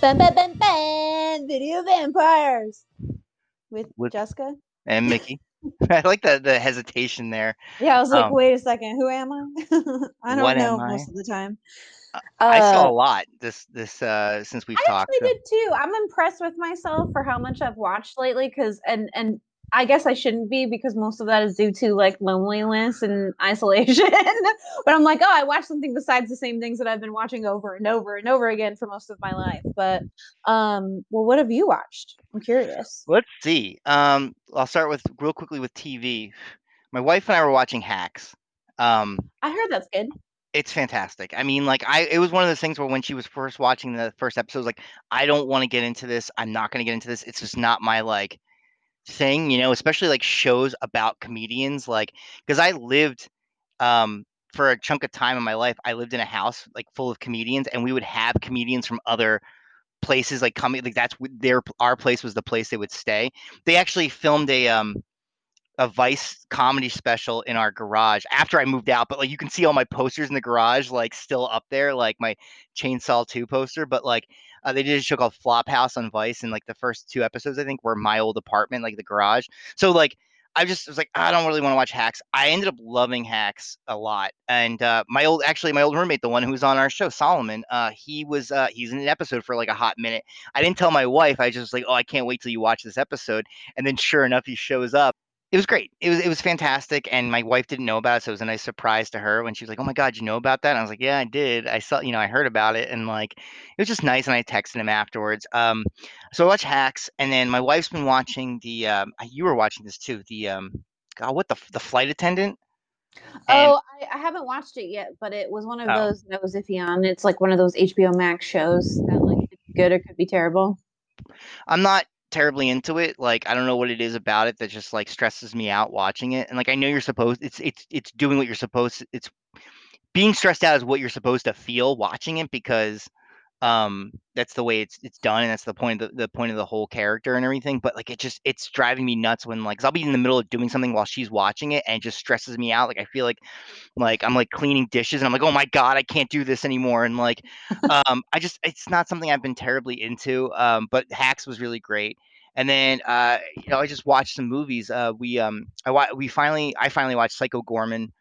Bam, bam, bam, bam, video vampires with, With- Jessica. and Mickey. I like the the hesitation there. Yeah, I was like, Um, wait a second, who am I? I don't know am I? most of the time. I saw Uh, a lot this this uh since we've I talked. actually so- did too. I'm impressed with myself for how much I've watched lately, because and and I guess I shouldn't be because most of that is due to like loneliness and isolation. but I'm like, oh, I watched something besides the same things that I've been watching over and over and over again for most of my life. But um, well, what have you watched? I'm curious. Let's see. Um, I'll start with real quickly with TV. My wife and I were watching Hacks. Um, I heard that's good. it's fantastic. I mean, like I, it was one of those things where when she was first watching the first episode, I was like, I don't want to get into this. I'm not going to get into this. It's just not my like thing, you know. Especially like shows about comedians, like because I lived, um, for a chunk of time in my life, I lived in a house like full of comedians, and we would have comedians from other places like coming like that's their our place was the place they would stay. They actually filmed a um a Vice comedy special in our garage after I moved out, but like you can see all my posters in the garage like still up there, like my Chainsaw 2 poster. But like uh, they did a show called Flophouse on Vice, and like the first two episodes I think were my old apartment, like the garage. So like I just was like I don't really want to watch Hacks. I ended up loving Hacks a lot, and uh, my old actually my old roommate, the one who was on our show, Solomon, uh, he was uh, he's in an episode for like a hot minute. I didn't tell my wife. I just was like, oh, I can't wait till you watch this episode. And then sure enough, he shows up. It was great. It was it was fantastic, and my wife didn't know about it, so it was a nice surprise to her when she was like, "Oh my god, you know about that?" And I was like, "Yeah, I did. I saw, you know, I heard about it, and like, it was just nice." And I texted him afterwards. Um, so I watched Hacks, and then my wife's been watching the. Um, you were watching this too. The um, God, what the the flight attendant? And- oh, I, I haven't watched it yet, but it was one of Oh. those that was iffy on. It's like one of those HBO Max shows that like could be good or could be terrible. I'm not terribly into it. Like I don't know what it is about it that just like stresses me out watching it. And like I know you're supposed it's it's it's doing what you're supposed it's being stressed out is what you're supposed to feel watching it because um that's the way it's it's done and that's the point of the, the point of the whole character and everything but like it just it's driving me nuts when like i I'll be in the middle of doing something while she's watching it and it just stresses me out like I feel like like I'm like cleaning dishes and I'm like oh my god I can't do this anymore and like um I just it's not something I've been terribly into um but Hacks was really great and then uh you know I just watched some movies uh we um I wa- we finally I finally watched Psycho Goreman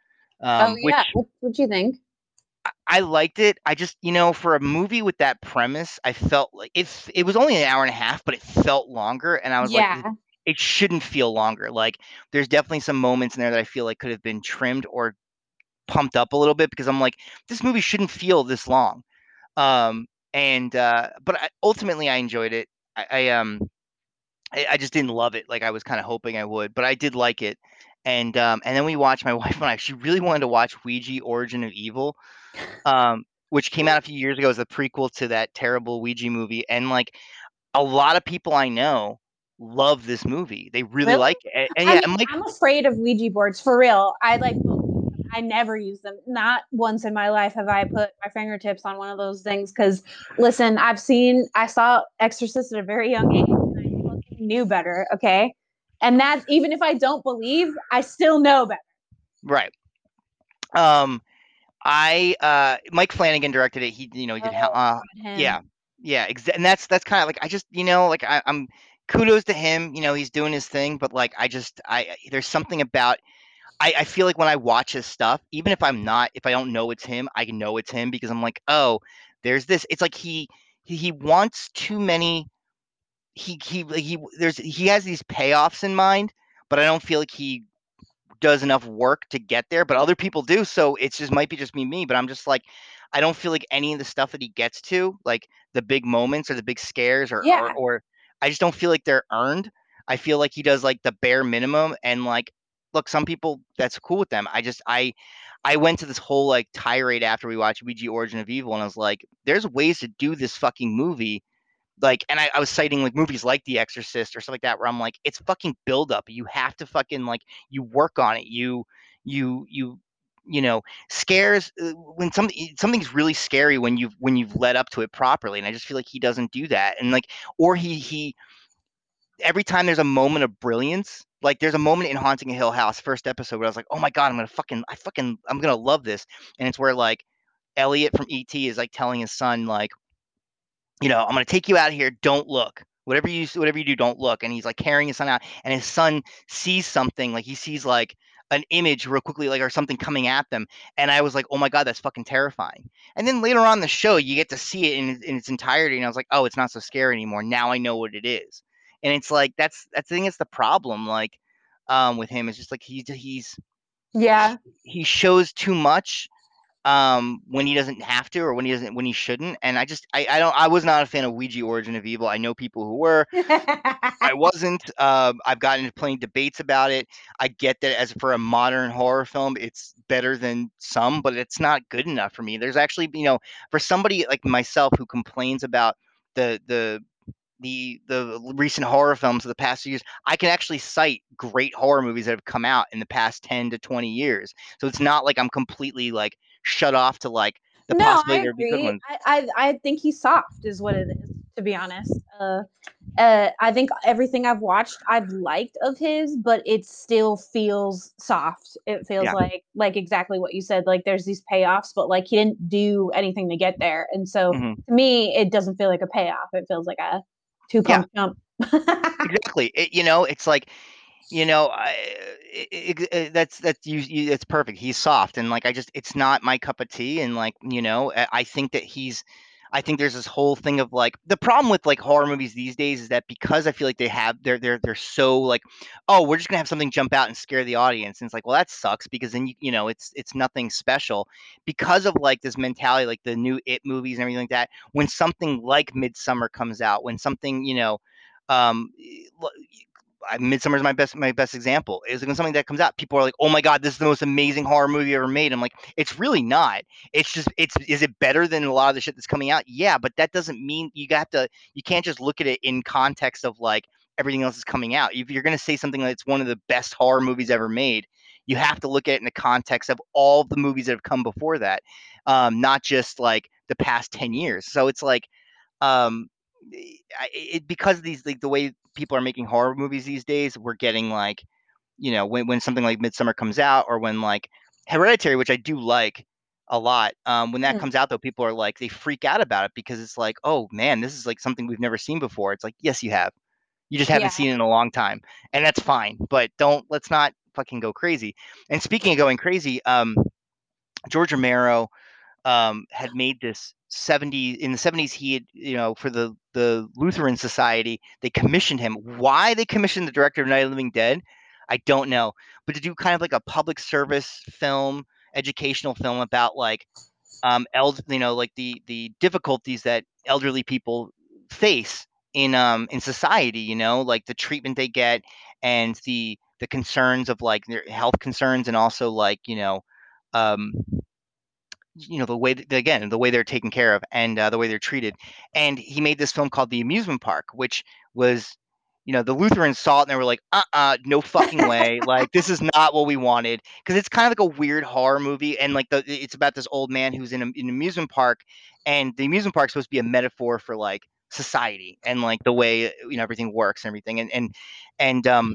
um oh yeah, what what'd you think? I liked it. I just, you know, for a movie with that premise, I felt like it's it was only an hour and a half, but it felt longer, and I was like, it shouldn't feel longer. Like, there's definitely some moments in there that I feel like could have been trimmed or pumped up a little bit because I'm like, this movie shouldn't feel this long. Um, and uh, but I, ultimately, I enjoyed it. I, I um, I, I just didn't love it like I was kind of hoping I would, but I did like it. And um, and then we watched my wife and I. She really wanted to watch Ouija: Origin of Evil, um, which came out a few years ago as a prequel to that terrible Ouija movie. And like a lot of people I know love this movie. They really, Really? like it. And, and I yeah, mean, I'm like, I'm afraid of Ouija boards for real. I like, I never use them. Not once in my life have I put my fingertips on one of those things. Because listen, I've seen, I saw Exorcist at a very young age, and I knew better. Okay, and that's even if I don't believe, I still know better. right. Um, I uh, Mike Flanagan directed it. He, you know, he did. Oh, uh, yeah, yeah, exa- and that's that's kind of like I just, you know, like I, I'm kudos to him. You know, he's doing his thing, but like I just, I there's something about. I, I feel like when I watch his stuff, even if I'm not, if I don't know it's him, I know it's him because I'm like, oh, there's this. It's like he he, he wants too many. He he he there's he has these payoffs in mind, but I don't feel like he does enough work to get there. But other people do, so it's just might be just me me. But I'm just like, I don't feel like any of the stuff that he gets to, like the big moments or the big scares, or Yeah. or, or I just don't feel like they're earned. I feel like he does like the bare minimum, and like look, some people that's cool with them. I just I I went to this whole like tirade after we watched Ouija Origin of Evil, and I was like, there's ways to do this fucking movie. Like, and I, I was citing like movies like The Exorcist or stuff like that, where I'm like, it's fucking build up. You have to fucking like you work on it. You you you you know scares uh, when something something's really scary when you've when you've led up to it properly, and I just feel like he doesn't do that. And like, or he he every time there's a moment of brilliance, like there's a moment in Haunting a Hill House, first episode, where I was like, oh my god, I'm gonna fucking, I fucking, I'm gonna love this. And it's where like Elliot from ET is like telling his son like, you know, I'm gonna take you out of here. Don't look. Whatever you whatever you do, don't look. And he's like carrying his son out, and his son sees something, like he sees like an image real quickly, like or something coming at them. And I was like, oh my god, that's fucking terrifying. And then later on the show, you get to see it in, in its entirety, and I was like, oh, it's not so scary anymore. Now I know what it is. And it's like that's that's I think it's the problem, like um, with him. It's just like he's he's Yeah. he shows too much um when he doesn't have to or when he doesn't when he shouldn't and i just i, I don't i was not a fan of ouija origin of evil. I know people who were. I wasn't um i've gotten into plenty debates about it. I get that as for a modern horror film it's better than some but it's not good enough for me. There's actually you know for somebody like myself who complains about the the the the recent horror films of the past years, I can actually cite great horror movies that have come out in the past 10 to 20 years. So it's not like I'm completely like shut off to like the no, I possibility good agree. ones. I, I I think he's soft, is what it is. To be honest, uh, uh, I think everything I've watched I've liked of his, but it still feels soft. It feels Yeah. like like exactly what you said. Like there's these payoffs, but like he didn't do anything to get there, and so Mhm. to me, it doesn't feel like a payoff. It feels like a two Yeah. pump jump. Exactly. It, you know, it's like you know, I, it, it, it- that's that's you, you. It's perfect. He's soft, and like I just, it's not my cup of tea. And like you know, I think that he's, I think there's this whole thing of like the problem with like horror movies these days is that because I feel like they have they're they're they're so like, oh, we're just gonna have something jump out and scare the audience, and it's like, well, that sucks because then you you know it's it's nothing special because of like this mentality, like the new It movies and everything like that. When something like Midsommar comes out, when something you know. Um, Midsommar is my best my best example. Is when something that comes out, people are like, "Oh my god, this is the most amazing horror movie ever made." I'm like, it's really not. It's just it's is it better than a lot of the shit that's coming out? Yeah, but that doesn't mean you got to you can't just look at it in context of like everything else is coming out. If you're going to say something that's one of the best horror movies ever made, you have to look at it in the context of all the movies that have come before that, um, not just like the past ten years. So it's like um it because these like the way people are making horror movies these days we're getting like you know when, when something like midsommar comes out or when like hereditary which i do like a lot um when that Mm. comes out though people are like they freak out about it because it's like oh man this is like something we've never seen before it's like yes you have you just haven't Yeah. seen it in a long time and that's fine but don't let's not fucking go crazy and speaking of going crazy um george romero um, had made this 70 in the 70s he had you know for the the lutheran society they commissioned him. Why they commissioned the director of night of living dead i don't know. But to do kind of like a public service film educational film about like um eld- you know like the the difficulties that elderly people face in um in society you know like the treatment they get and the the concerns of like their health concerns and also like you know um you know the way that, again the way they're taken care of and uh, the way they're treated. And he made this film called the amusement park which was you know the lutherans saw it and they were like uh-uh no fucking way. Like this is not what we wanted. Because it's kind of like a weird horror movie and like the it's about this old man who's in a, in an amusement park and the amusement park is supposed to be a metaphor for like society and like the way you know everything works and everything. And and and um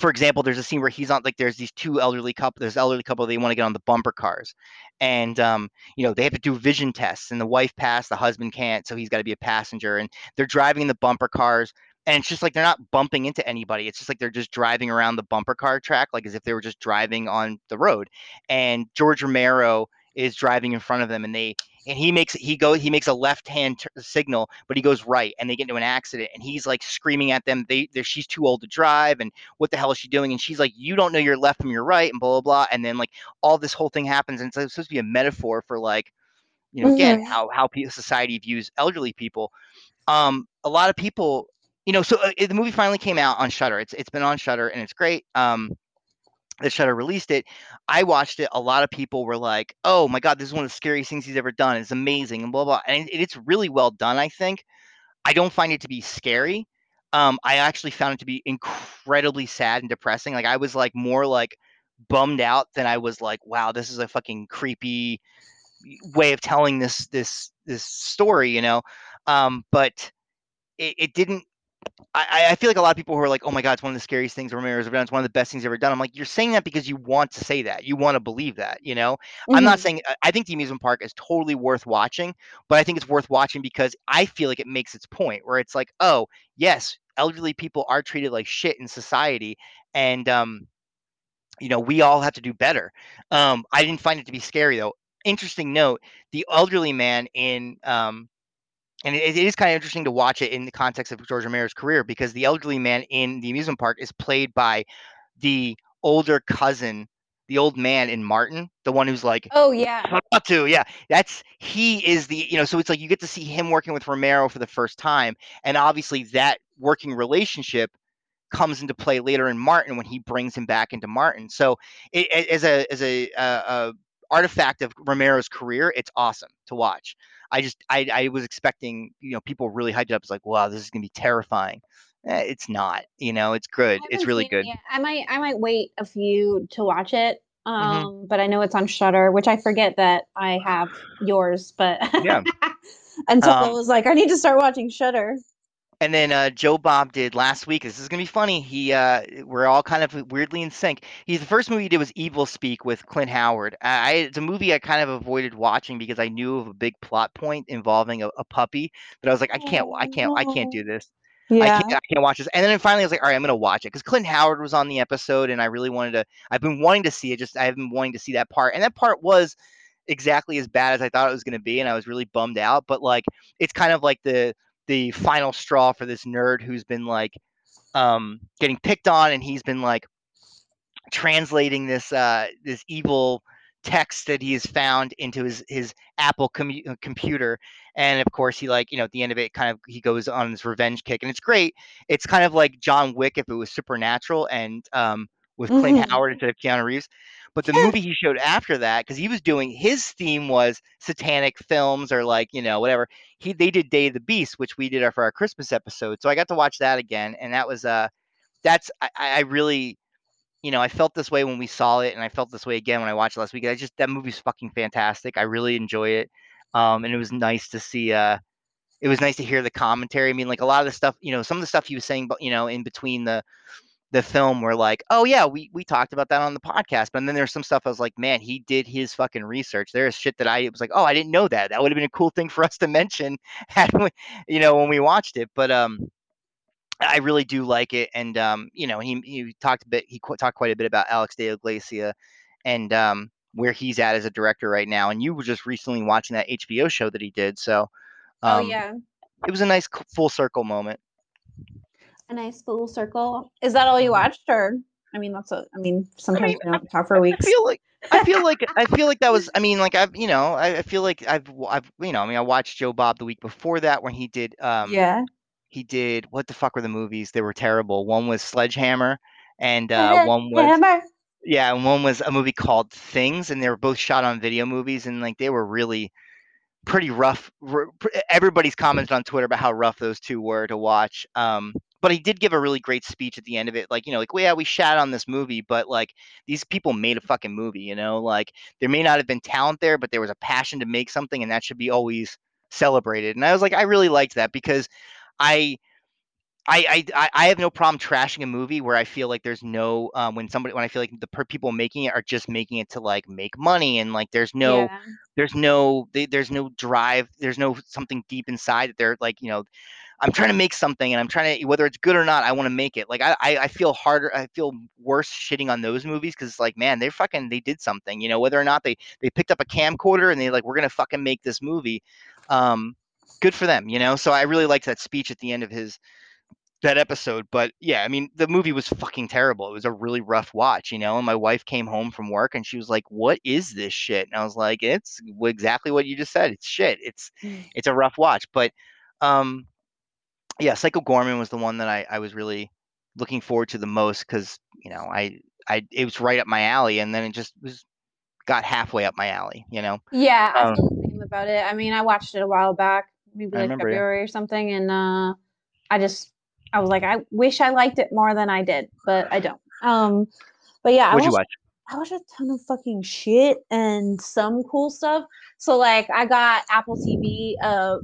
for example, there's a scene where he's on like there's these two elderly couple, there's elderly couple they want to get on the bumper cars, and um, you know they have to do vision tests, and the wife passed, the husband can't, so he's got to be a passenger, and they're driving in the bumper cars, and it's just like they're not bumping into anybody, it's just like they're just driving around the bumper car track, like as if they were just driving on the road, and George Romero is driving in front of them, and they and he makes he go he makes a left hand t- signal, but he goes right, and they get into an accident, and he's like screaming at them, they she's too old to drive, and what the hell is she doing? And she's like, you don't know your left from your right, and blah blah blah. And then like all this whole thing happens, and it's supposed to be a metaphor for like, you know, again Mhm. how how pe- society views elderly people. Um, a lot of people, you know, so uh, the movie finally came out on Shudder. It's it's been on Shudder, and it's great. Um, that Shudder released it. I watched it. A lot of people were like, "Oh my god, this is one of the scariest things he's ever done. It's amazing," and blah blah. And it, it's really well done. I think. I don't find it to be scary. Um, I actually found it to be incredibly sad and depressing. Like I was like more like bummed out than I was like, wow, this is a fucking creepy way of telling this this this story, you know. Um, but it, it didn't I, I feel like a lot of people who are like, oh my god, it's one of the scariest things Romero's ever done. It's one of the best things ever done. I'm like, you're saying that because you want to say that. You want to believe that. You know, mm-hmm. I'm not mm-hmm. saying I think the amusement park is totally worth watching, but I think it's worth watching because I feel like it makes its point where it's like, oh yes, elderly people are treated like shit in society, and um, you know, we all have to do better. Um, I didn't find it to be scary though. Interesting note: the elderly man in um, and it, it is kind of interesting to watch it in the context of George Romero's career because the elderly man in the amusement park is played by the older cousin, the old man in Martin, the one who's like, oh yeah, to yeah, that's he is the you know, so it's like you get to see him working with Romero for the first time, and obviously that working relationship comes into play later in Martin when he brings him back into Martin. So it, as a as a, a, a artifact of Romero's career, it's awesome to watch. I just I, I was expecting you know people really hyped up. It's like wow, this is gonna be terrifying. Eh, it's not. You know, it's good. It's really good. It. I might I might wait a few to watch it. Mm-hmm. Um, mm-hmm. but I know it's on Shudder, which I forget that I have yours. But yeah. until um, I was like, I need to start watching Shudder. And then uh, Joe Bob did last week. This is gonna be funny. He, uh, we're all kind of weirdly in sync. He's the first movie he did was Evilspeak with Clint Howard. I, it's a movie I kind of avoided watching because I knew of a big plot point involving a, a puppy. But I was like, I can't, I can't, I can't do this. Yeah. I can't, I can't watch this. And then finally, I was like, all right, I'm gonna watch it because Clint Howard was on the episode, and I really wanted to. I've been wanting to see it. Just I've been wanting to see that part, and that part was exactly as bad as I thought it was going to be, and I was really bummed out. But like, it's kind of like the the final straw for this nerd who's been like um, getting picked on, and he's been like translating this uh, this evil text that he has found into his his Apple com- uh, computer, and of course he like you know at the end of it kind of he goes on this revenge kick, and it's great. It's kind of like John Wick if it was supernatural and um, with Clint mm-hmm. Howard instead of Keanu Reeves. But the movie he showed after that, because he was doing his theme was satanic films or like you know whatever. He they did Day of the Beast, which we did for our Christmas episode. So I got to watch that again, and that was uh, that's I, I really, you know, I felt this way when we saw it, and I felt this way again when I watched it last week. I just that movie's fucking fantastic. I really enjoy it, um, and it was nice to see uh it was nice to hear the commentary. I mean, like a lot of the stuff, you know, some of the stuff he was saying, but you know, in between the the film were like, oh yeah, we we talked about that on the podcast. But then there's some stuff I was like, man, he did his fucking research. There's shit that I was like, oh, I didn't know that. That would have been a cool thing for us to mention, had we, you know, when we watched it. But um, I really do like it, and um, you know, he he talked a bit, he qu- talked quite a bit about Alex de Iglesia, and um, where he's at as a director right now. And you were just recently watching that HBO show that he did, so oh, um, oh yeah, it was a nice full circle moment a nice full circle. Is that all you mm-hmm. watched, or I mean, that's a. I mean, sometimes I mean, we don't talk for weeks. I feel like I feel like I feel like that was. I mean, like I've you know I, I feel like I've I've you know I mean I watched Joe Bob the week before that when he did um yeah he did what the fuck were the movies? They were terrible. One was Sledgehammer, and uh, one was Hammer. yeah, and one was a movie called Things, and they were both shot on video movies, and like they were really pretty rough. Everybody's commented on Twitter about how rough those two were to watch. Um, but he did give a really great speech at the end of it like you know like well, yeah we shat on this movie but like these people made a fucking movie you know like there may not have been talent there but there was a passion to make something and that should be always celebrated and i was like i really liked that because i I, I I have no problem trashing a movie where I feel like there's no um, when somebody when I feel like the per- people making it are just making it to like make money and like there's no yeah. there's no they, there's no drive there's no something deep inside that they're like you know I'm trying to make something and I'm trying to whether it's good or not, I want to make it. Like I, I feel harder, I feel worse shitting on those movies because it's like, man, they fucking they did something, you know, whether or not they they picked up a camcorder and they like we're gonna fucking make this movie. Um, good for them, you know. So I really liked that speech at the end of his that episode. But yeah, I mean, the movie was fucking terrible. It was a really rough watch, you know. And my wife came home from work and she was like, "What is this shit?" And I was like, "It's exactly what you just said. It's shit. It's mm. it's a rough watch." But um, yeah, Psycho Goreman was the one that I, I was really looking forward to the most because you know I I it was right up my alley, and then it just was got halfway up my alley. You know. Yeah, I um, the same about it. I mean, I watched it a while back, maybe like February or something, and uh, I just I was like, I wish I liked it more than I did, but I don't. Um, but yeah, What'd I watched, you watch? I watched a ton of fucking shit and some cool stuff. So like, I got Apple TV. Uh,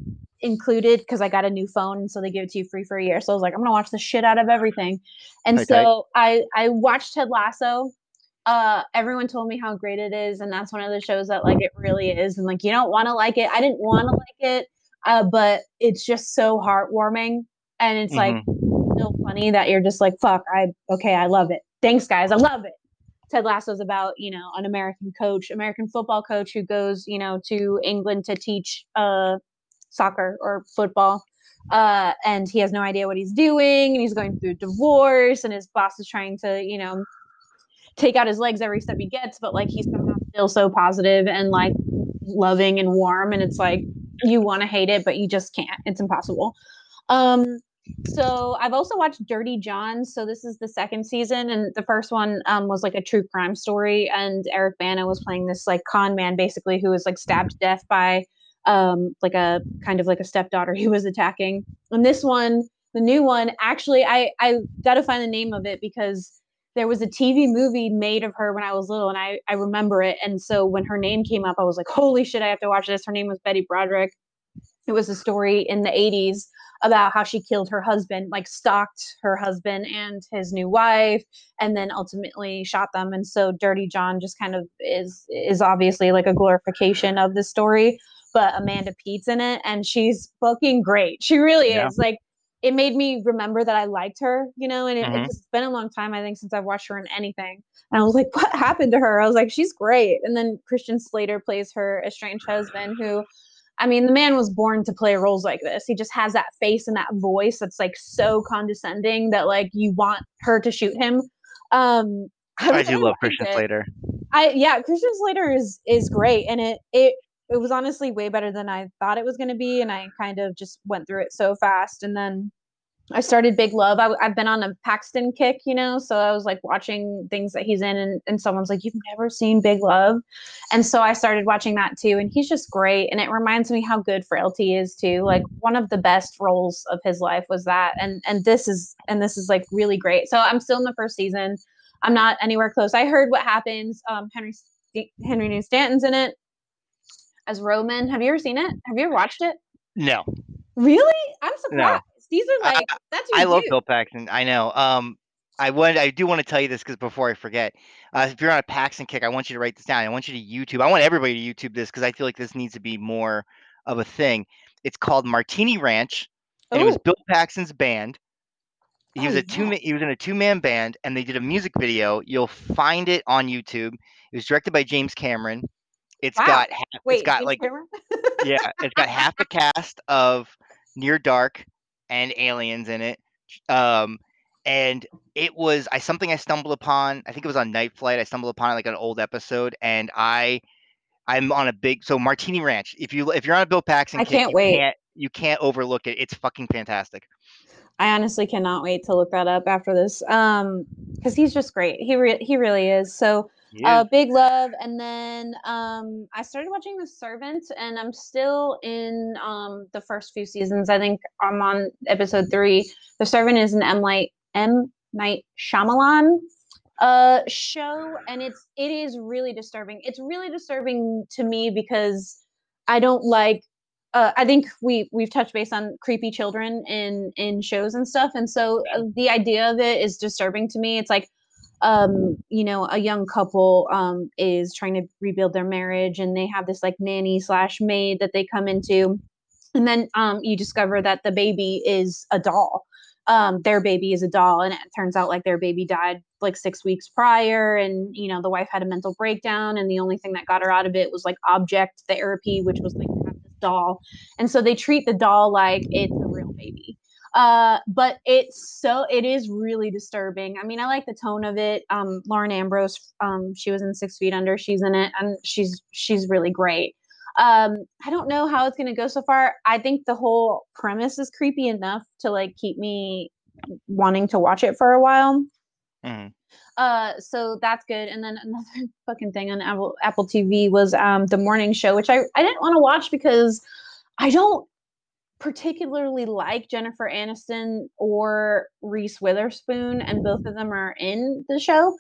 included because I got a new phone, so they give it to you free for a year. So I was like, I'm gonna watch the shit out of everything. And Okay. so I I watched Ted Lasso. Uh, everyone told me how great it is, and that's one of the shows that like it really is. And like you don't want to like it. I didn't want to like it, uh, but it's just so heartwarming, and it's like Mhm. so funny that you're just like, fuck, I okay, I love it. Thanks, guys, I love it. Ted Lasso's about you know an American coach, American football coach who goes you know to England to teach uh soccer or football. Uh, and he has no idea what he's doing, and he's going through divorce, and his boss is trying to, you know, take out his legs every step he gets, but like he's somehow still so positive and like loving and warm, and it's like you want to hate it, but you just can't. It's impossible. Um, so I've also watched Dirty John. So this is the second season, and the first one um, was like a true crime story, and Eric Bana was playing this like con man, basically, who was like stabbed to death by um, like a kind of like a stepdaughter he was attacking. And this one, the new one, actually, I I gotta find the name of it because there was a TV movie made of her when I was little, and I I remember it. And so when her name came up, I was like, holy shit, I have to watch this. Her name was Betty Broderick. It was a story in the 80s about how she killed her husband, like stalked her husband and his new wife, and then ultimately shot them. And so Dirty John just kind of is is obviously like a glorification of the story, but Amanda Peet's in it, and she's fucking great. She really Yeah. is. Like it made me remember that I liked her, you know, and it, Mhm. it's been a long time, I think, since I've watched her in anything. And I was like, what happened to her? I was like, she's great. And then Christian Slater plays her estranged husband, who I mean, the man was born to play roles like this. He just has that face and that voice that's like so condescending that like you want her to shoot him. Um, I really do love Christian it. Slater. I yeah, Christian Slater is is great, and it it it was honestly way better than I thought it was going to be, and I kind of just went through it so fast, and then I started Big Love. I, have been on a Paxton kick, you know, so I was like watching things that he's in, and, and someone's like, "You've never seen Big Love," and so I started watching that too, and he's just great, and it reminds me how good Frailty is too. Like one of the best roles of his life was that, and and this is and this is like really great. So I'm still in the first season. I'm not anywhere close. I heard what happens. Um, Henry Henry New Stanton's in it as Roman. Have you ever seen it? Have you ever watched it? No, Really? I'm surprised. These are I- like that's your I love dude. Bill Paxton. I know. Um, I would. I do want to tell you this because before I forget, uh, if you're on a Paxton kick, I want you to write this down. I want you to YouTube. I want everybody to YouTube this because I feel like this needs to be more of a thing. It's called Martini Ranch, and it was Bill Paxton's band. He Oh, was a two. yeah. He was in a two man band, and they did a music video. You'll find it on YouTube. It was directed by James Cameron. It's Wow. got. ha- Wait, it's got like yeah, it's got half the cast of Near Dark and Aliens in it. Um, and it was I something I stumbled upon. I think it was on Night Flight. I stumbled upon like an old episode, and I I'm on a big so Martini Ranch. If you if you're on a Bill Paxton, I kick, can't you wait. Can't, you can't overlook it. It's fucking fantastic. I honestly cannot wait to look that up after this. Um, because he's just great. He re- he really is. So He uh big love and then um i started watching the servant and i'm still in um the first few seasons. I think i'm on episode three. The servant is an m light m night Shyamalan uh show and it's it is really disturbing. It's really disturbing to me because i don't like uh, I think we we've touched base on creepy children in in shows and stuff, and so uh, the idea of it is disturbing to me. It's like um you know a young couple um is trying to rebuild their marriage and they have this like nanny slash maid that they come into and then um you discover that the baby is a doll. Um their baby is a doll and it turns out like their baby died like six weeks prior and you know the wife had a mental breakdown and the only thing that got her out of it was like object therapy which was like doll. And so they treat the doll like it's a real baby uh but it's so it is really disturbing. I mean i like the tone of it. Um lauren ambrose um she was in six feet under. She's in it and she's she's really great. Um i don't know how it's going to go so far. I think the whole premise is creepy enough to like keep me wanting to watch it for a while. Mhm. uh so that's good. And then another fucking thing on apple apple tv was um the morning show which i i didn't want to watch because i don't particularly like jennifer aniston or reese witherspoon and both of them are in the show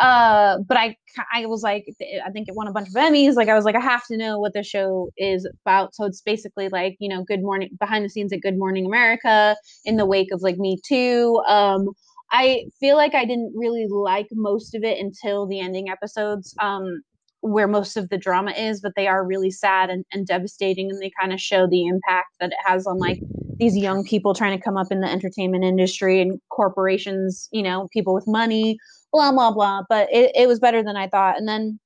Uh, but I I was like I think it won a bunch of Emmys. Like I was like I have to know what the show is about. So it's basically like you know Good Morning behind the scenes at Good Morning America in the wake of like Me Too. Um, I feel like I didn't really like most of it until the ending episodes. Um, where most of the drama is, but they are really sad and, and devastating, and they kind of show the impact that it has on like these young people trying to come up in the entertainment industry and corporations, you know, people with money, blah blah blah. But it, it was better than I thought. And then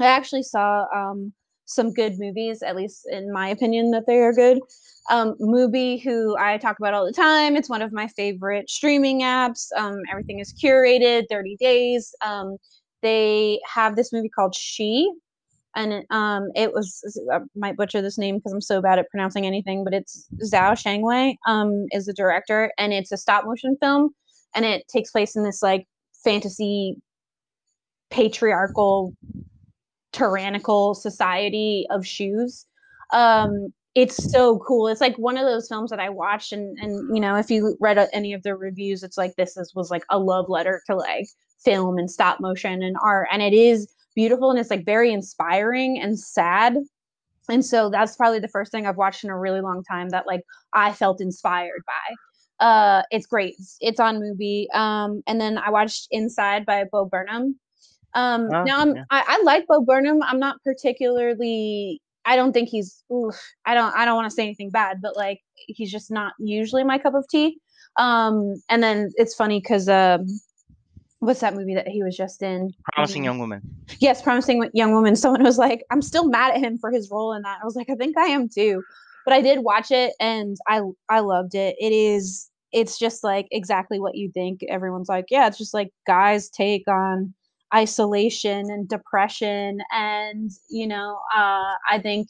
I actually saw um, some good movies, at least in my opinion, that they are good. Um, Mubi, who I talk about all the time, it's one of my favorite streaming apps. Um, everything is curated, 30 days. Um, they have this movie called She, and um, it was I might butcher this name because I'm so bad at pronouncing anything, but it's Zhao Shangwei um, is the director, and it's a stop motion film, and it takes place in this like fantasy patriarchal tyrannical society of shoes. Um it's so cool. It's like one of those films that i watched and and you know if you read any of the reviews it's like this is, was like a love letter to like film and stop motion and art and it is beautiful and it's like very inspiring and sad. And so that's probably the first thing i've watched in a really long time that like i felt inspired by. Uh it's great. It's, it's on Mubi. Um and then i watched inside by bo burnham. Um oh, now i'm yeah. I, I like bo burnham. I'm not particularly i don't think he's oof, i don't i don't want to say anything bad but like he's just not usually my cup of tea. Um and then it's funny because um what's that movie that he was just in? Promising um, Young Woman. Yes, Promising Young Woman. Someone was like, I'm still mad at him for his role in that. I was like, I think I am too. But I did watch it and I I loved it. It is it's just like exactly what you think. Everyone's like, yeah, it's just like guys take on isolation and depression and you know, uh I think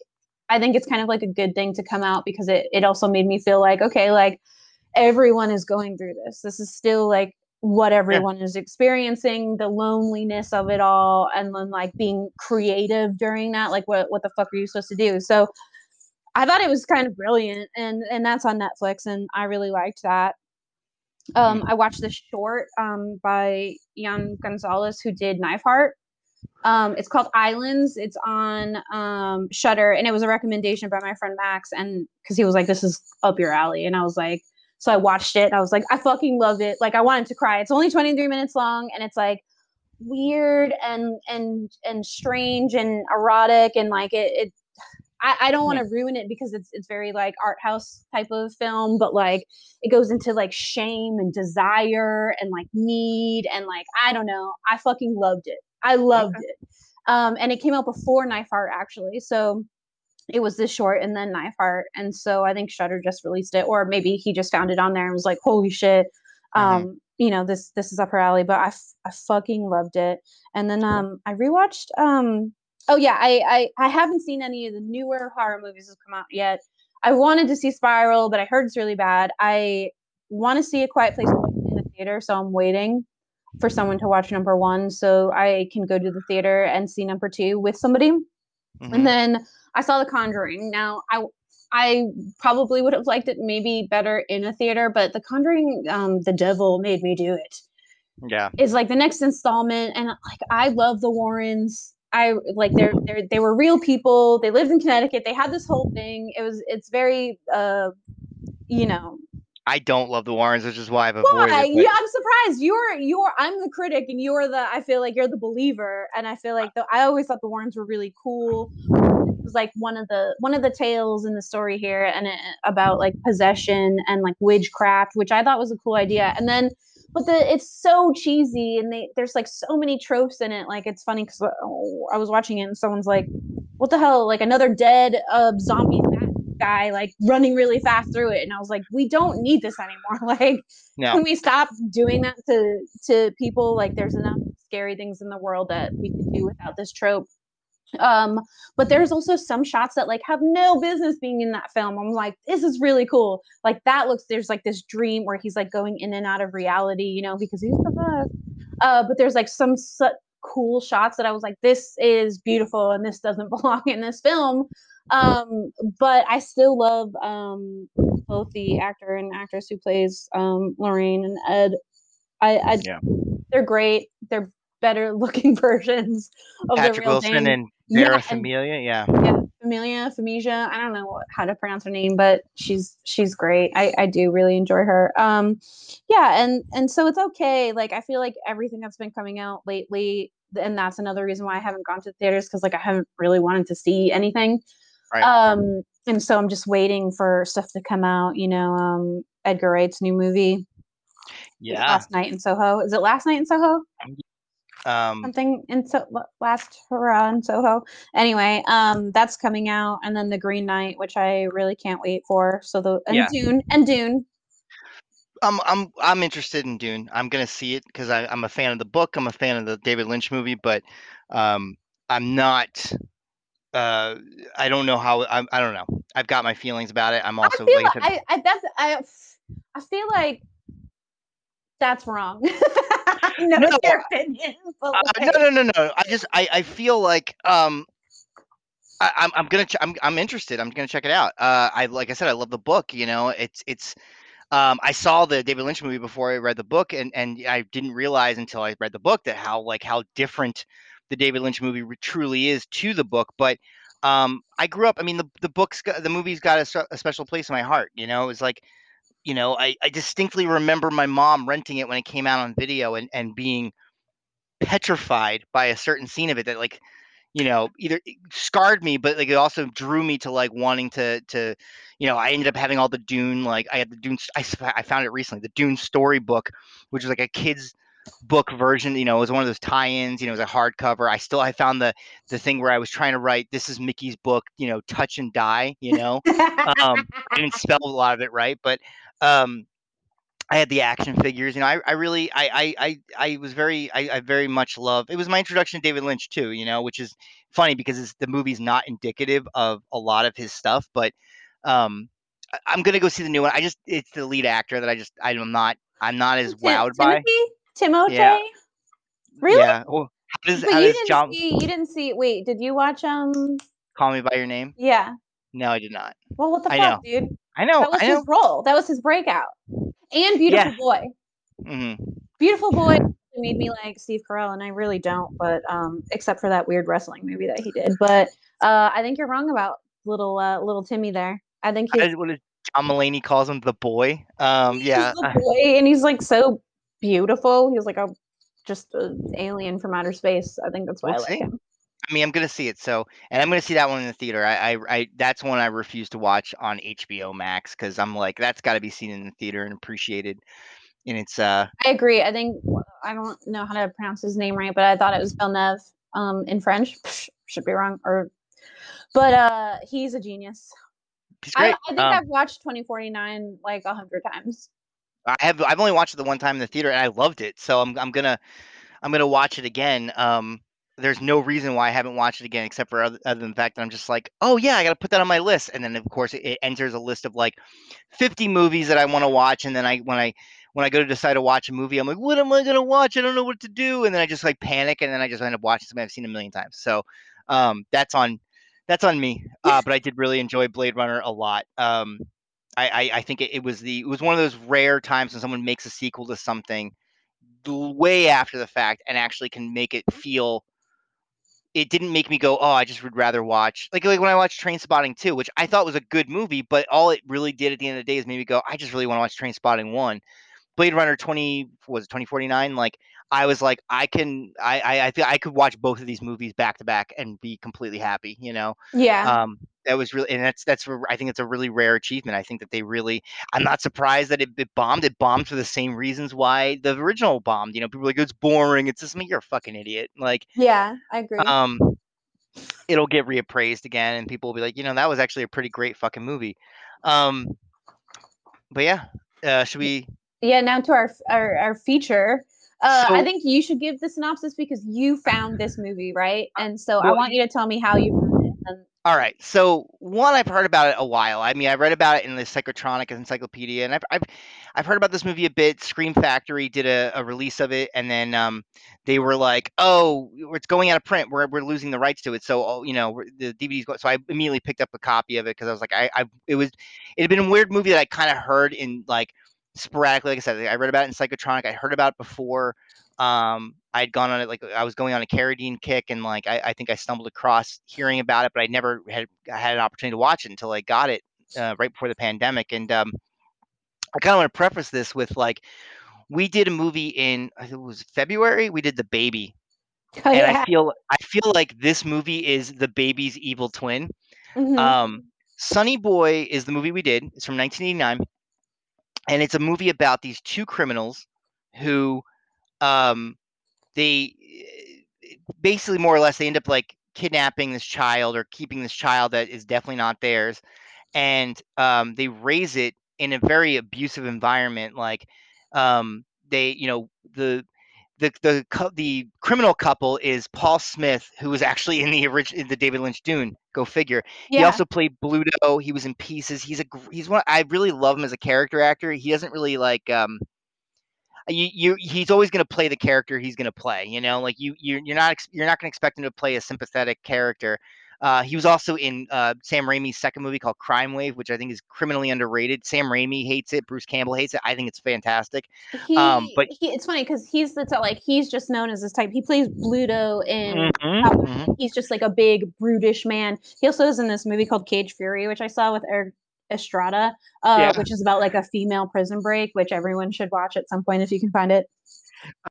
I think it's kind of like a good thing to come out because it it also made me feel like okay, like everyone is going through this. This is still like what everyone yeah. is experiencing, the loneliness of it all, and then like being creative during that. Like, what what the fuck are you supposed to do? So, I thought it was kind of brilliant, and and that's on Netflix, and I really liked that. Um, mm-hmm. I watched this short um, by Yann Gonzalez who did Knife Heart. Um, it's called Islands. It's on um, Shudder, and it was a recommendation by my friend Max, and because he was like, "This is up your alley," and I was like, so I watched it. And I was like, I fucking love it. Like I wanted to cry. It's only 23 minutes long and it's like weird and and and strange and erotic and like it, it I, I don't want to ruin it because it's it's very like art house type of film, but like it goes into like shame and desire and like need and like I don't know. I fucking loved it. I loved okay. it. Um, and it came out before Knife Heart actually. So it was this short and then Knife Heart. And so I think shudder just released it, or maybe he just found it on there and was like, holy shit. Mm-hmm. Um, you know, this this is up her alley, but I, f- I fucking loved it. And then um I rewatched um oh yeah, I, I I haven't seen any of the newer horror movies that come out yet. I wanted to see Spiral, but I heard it's really bad. I want to see a quiet place in the theater, so I'm waiting for someone to watch number one so I can go to the theater and see number two with somebody. Mm-hmm. And then I saw The Conjuring. Now, I I probably would have liked it maybe better in a theater, but The Conjuring, um, the devil made me do it. Yeah, is like the next installment, and like I love the Warrens. I like they're they they were real people. They lived in Connecticut. They had this whole thing. It was it's very uh, you know, I don't love the Warrens, which is why I've avoided. Why? Yeah, I'm surprised. You're you're I'm the critic, and you're the I feel like you're the believer, and I feel like the I always thought the Warrens were really cool was like one of the one of the tales in the story here and it, about like possession and like witchcraft which i thought was a cool idea. And then but the it's so cheesy and they there's like so many tropes in it. Like it's funny because oh, i was watching it and someone's like what the hell? Like another dead uh, zombie guy like running really fast through it. And i was like we don't need this anymore. Like no. can we stop doing that to to people? Like there's enough scary things in the world that we could do without this trope um but there's also some shots that like have no business being in that film. I'm like this is really cool. Like that looks there's like this dream where he's like going in and out of reality you know because he's the best. Uh but there's like some such cool shots that i was like this is beautiful and this doesn't belong in this film. Um but i still love um both the actor and actress who plays um lorraine and ed. I i yeah. they're great. They're better looking versions of Patrick the real Wilson Dane. and Yeah, Vera and- Familia. Yeah. yeah, Familia, Famisia. I don't know how to pronounce her name, but she's she's great. I I do really enjoy her. Um, yeah, and and so it's okay. Like I feel like everything that's been coming out lately, and that's another reason why I haven't gone to the theaters because like I haven't really wanted to see anything. Right. Um, and so I'm just waiting for stuff to come out. You know, um, Edgar Wright's new movie. Yeah. Last night in Soho. Is it last night in Soho? Um, something in so last hurrah in Soho. Anyway, um, that's coming out, and then the Green Knight, which I really can't wait for. So the and Yeah. Dune and Dune. I'm I'm I'm interested in Dune. I'm gonna see it because I'm a fan of the book. I'm a fan of the David Lynch movie, but um, I'm not. Uh, I don't know how. I, I don't know. I've got my feelings about it. I'm also I feel like I like I, I that's I I feel like that's wrong. no, No, it's your opinion, Uh, no, no, no, no. I just I, I feel like um I, I'm I'm gonna ch- I'm I'm interested. I'm gonna check it out. Uh, I like I said, I love the book. You know, it's it's. Um, I saw the David Lynch movie before I read the book, and and I didn't realize until I read the book that how like how different the David Lynch movie re- truly is to the book. But um, I grew up. I mean, the the book's got, the movie's got a, a special place in my heart. You know, it was like you know I I distinctly remember my mom renting it when it came out on video and and being petrified by a certain scene of it that like you know either it scarred me but like it also drew me to like wanting to to you know i ended up having all the dune like i had the dune I, I found it recently the dune storybook which was like a kids book version you know it was one of those tie-ins you know it was a hardcover. I still i found the the thing where i was trying to write this is mickey's book you know touch and die you know? Um i didn't spell a lot of it right but um I had the action figures, you know. I, I really, I, I, I, I was very, I, I very much love. It was my introduction to David Lynch too, you know, which is funny because it's, the movie's not indicative of a lot of his stuff. But um, I, I'm gonna go see the new one. I just, it's the lead actor that I just, I'm not, I'm not as Tim- wowed by. Timothy. Yeah. Really? Yeah. Well, how does, But how you does didn't John see. You didn't see. Wait, did you watch? Um. call me by your name? Yeah. No, I did not. Well, what the I fuck, dude? I know. That was I his know. role. That was his breakout. And Beautiful Yeah. Boy. hmm Beautiful Boy made me like Steve Carell, and I really don't. But um, except for that weird wrestling movie that he did. But uh, I think you're wrong about little uh, little Timmy there. I think he's, What is John Mulaney calls him the boy? Um, yeah. the boy, and he's like so beautiful. He's like a just an alien from outer space. I think that's why We'll I like see. him. I mean, I'm gonna see it. So, and I'm gonna see that one in the theater. I, I, I that's one I refuse to watch on HBO Max because I'm like, that's got to be seen in the theater and appreciated. And it's uh, I agree. I think I don't know how to pronounce his name right, but I thought it was Villeneuve um, in French. Should be wrong. Or, but uh, he's a genius. he's I, great. I think Um, I've watched 2049 like a hundred times. I have I've only watched it the one time in the theater and I loved it. So I'm I'm gonna I'm gonna watch it again. Um, there's no reason why I haven't watched it again except for other, other than the fact that I'm just like, oh yeah, I gotta put that on my list. And then of course it, it enters a list of like 50 movies that I want to watch. And then I when I when I go to decide to watch a movie, I'm like, what am I gonna watch? I don't know what to do. And then I just like panic and then I just end up watching something I've seen a million times. So um, that's on that's on me. Uh, but I did really enjoy Blade Runner a lot. Um, I, I, I think it, it was the it was one of those rare times when someone makes a sequel to something way after the fact and actually can make it feel it didn't make me go oh i just would rather watch like like when i watched train spotting 2 which i thought was a good movie but all it really did at the end of the day is made me go i just really want to watch train spotting 1 blade runner 20 was it 2049 like i was like i can i i, I feel i could watch both of these movies back to back and be completely happy you know Yeah. um that was really and that's that's I think it's a really rare achievement i think that they really i'm not surprised that it, it bombed it bombed for the same reasons why the original bombed you know people like it's boring it's just I mean, you're a fucking idiot like yeah, I agree. um it'll get reappraised again and people will be like you know that was actually a pretty great fucking movie um but yeah uh should we yeah, now to our our, our feature. Uh, I think you should give the synopsis because you found this movie, right? And so I want you to tell me how you found it. And All right. So one, I've heard about it a while. I mean, I read about it in the Psychotronic Encyclopedia, and I've I've, I've heard about this movie a bit. Scream Factory did a, a release of it, and then um, they were like, "Oh, it's going out of print. We're we're losing the rights to it." So oh, you know, the DVD's going. So I immediately picked up a copy of it because I was like, I, I it was it had been a weird movie that I kind of heard in like sporadically. Like I said, I read about it in Psychotronic. I heard about it before. Um, I'd gone on it like I was going on a Carradine kick, and like I, I think I stumbled across hearing about it, but I never had had an opportunity to watch it until I got it uh, right before the pandemic. And um, I kind of want to preface this with like we did a movie in I think it was February. We did the baby, Oh, and yeah. I feel I feel like this movie is the baby's evil twin. Mhm. Um, Sonny Boy is the movie we did. It's from 1989, and it's a movie about these two criminals who, um, they basically more or less they end up like kidnapping this child or keeping this child that is definitely not theirs, and um, they raise it in a very abusive environment. Like, um, they, you know, the the the the criminal couple is Paul Smith, who was actually in the original in the David Lynch Dune. Go figure. He also played Bluto. He was in Pieces. He's a he's one. I really love him as a character actor. He doesn't really like um. You, you he's always going to play the character he's going to play. You know, like you you you're not you're not going to expect him to play a sympathetic character. Uh, he was also in uh, Sam Raimi's second movie called Crime Wave, which I think is criminally underrated. Sam Raimi hates it. Bruce Campbell hates it. I think it's fantastic. he, um, but- he it's funny because he's the type- like he's just known as this type. He plays Bluto in Mhm, How- mhm. he's just like a big brutish man. He also is in this movie called Cage Fury, which I saw with Erik Estrada, uh, Yeah. which is about like a female prison break, which everyone should watch at some point if you can find it.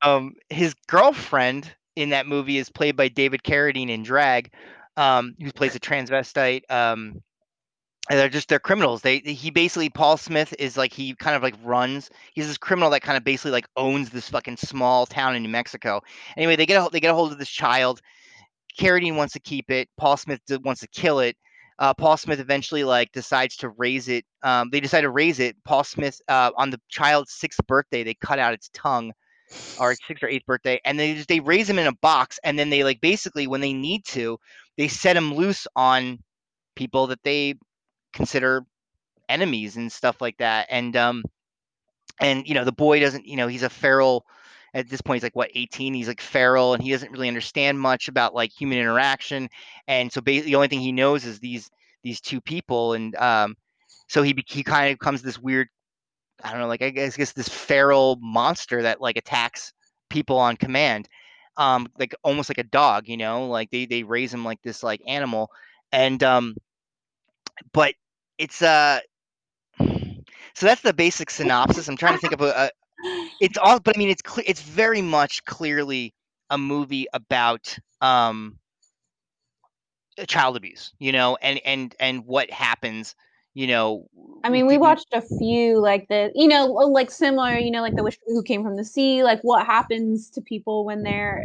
um, his girlfriend in that movie is played by David Carradine in drag, um, who plays a transvestite. Um, and they're just they're criminals. They he basically Paul Smith is like he kind of like runs. He's this criminal that kind of basically like owns this fucking small town in New Mexico. Anyway, they get a, they get a hold of this child. Carradine wants to keep it. Paul Smith wants to kill it. Uh, Paul Smith eventually like decides to raise it. Um, they decide to raise it. Paul Smith uh, on the child's sixth birthday, they cut out its tongue or sixth or eighth birthday, and they just they raise him in a box, and then they like basically when they need to, they set him loose on people that they consider enemies and stuff like that. And um, and you know the boy doesn't, you know, he's a feral. At this point, he's like what 18. He's like feral, and he doesn't really understand much about like human interaction. And so basically, the only thing he knows is these these two people, and um, so he he kind of becomes this weird I don't know, like I guess, guess this feral monster that like attacks people on command, um, like almost like a dog, you know, like they they raise him like this like animal, and um, but it's uh, so that's the basic synopsis. I'm trying to think of a, a it's all, but I mean it's clear, it's very much clearly a movie about um child abuse, you know, and and and what happens, you know. I mean, we watched a few like the, you know, like similar, you know, like the Witch Who Came from the Sea, like what happens to people when they're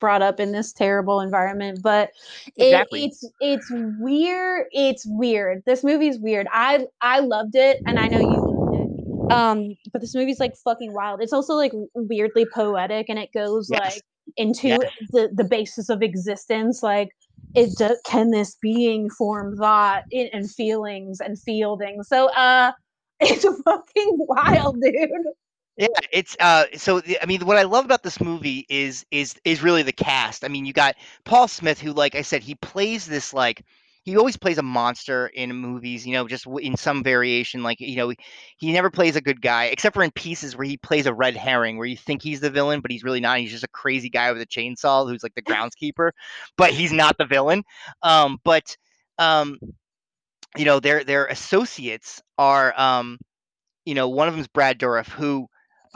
brought up in this terrible environment. But it, Exactly. it's it's weird. It's weird. This movie's weird. I I loved it, and I know you loved it. Um, but this movie's like fucking wild. It's also like weirdly poetic, and it goes Yes. like into Yeah. the the basis of existence, like it do, can this being form thought and feelings and fielding so uh it's fucking wild dude Yeah, it's uh so the, I mean what I love about this movie is is is really the cast. I mean, you got Paul Smith who like I said he plays this like he always plays a monster in movies, you know, just in some variation like you know, he never plays a good guy except for in pieces where he plays a red herring where you think he's the villain but he's really not. He's just a crazy guy with a chainsaw who's like the groundskeeper, but he's not the villain. Um but um you know, their their associates are um you know, one of them's Brad Dourif who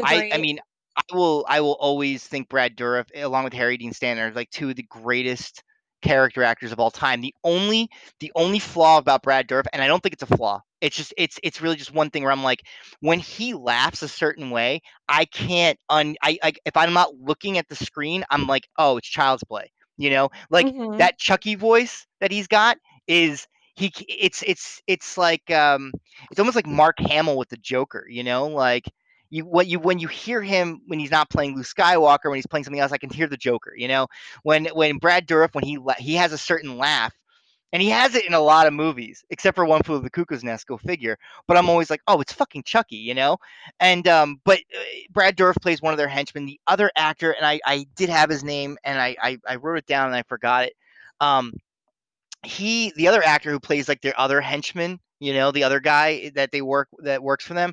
I, I mean, I will I will always think Brad Dourif, along with Harry Dean Stanton, are like two of the greatest character actors of all time. The only the only flaw about Brad Dourif, and I don't think it's a flaw. It's just it's it's really just one thing where I'm like, when he laughs a certain way, I can't un I, I if I'm not looking at the screen, I'm like, oh, it's child's play. You know, like Mhm. that Chucky voice that he's got is he it's it's it's like um it's almost like Mark Hamill with the Joker, you know, like you what you when you hear him when he's not playing Luke Skywalker when he's playing something else, I can hear the Joker, you know. When when Brad Dourif when he he has a certain laugh, and he has it in a lot of movies, except for One Flew of the Cuckoo's Nest, go figure. But I'm always like, oh, it's fucking Chucky, you know. And um, but uh, Brad Dourif plays one of their henchmen. The other actor, and I I did have his name, and I I, I wrote it down and I forgot it. Um, he the other actor who plays like their other henchman, you know, the other guy that they work that works for them.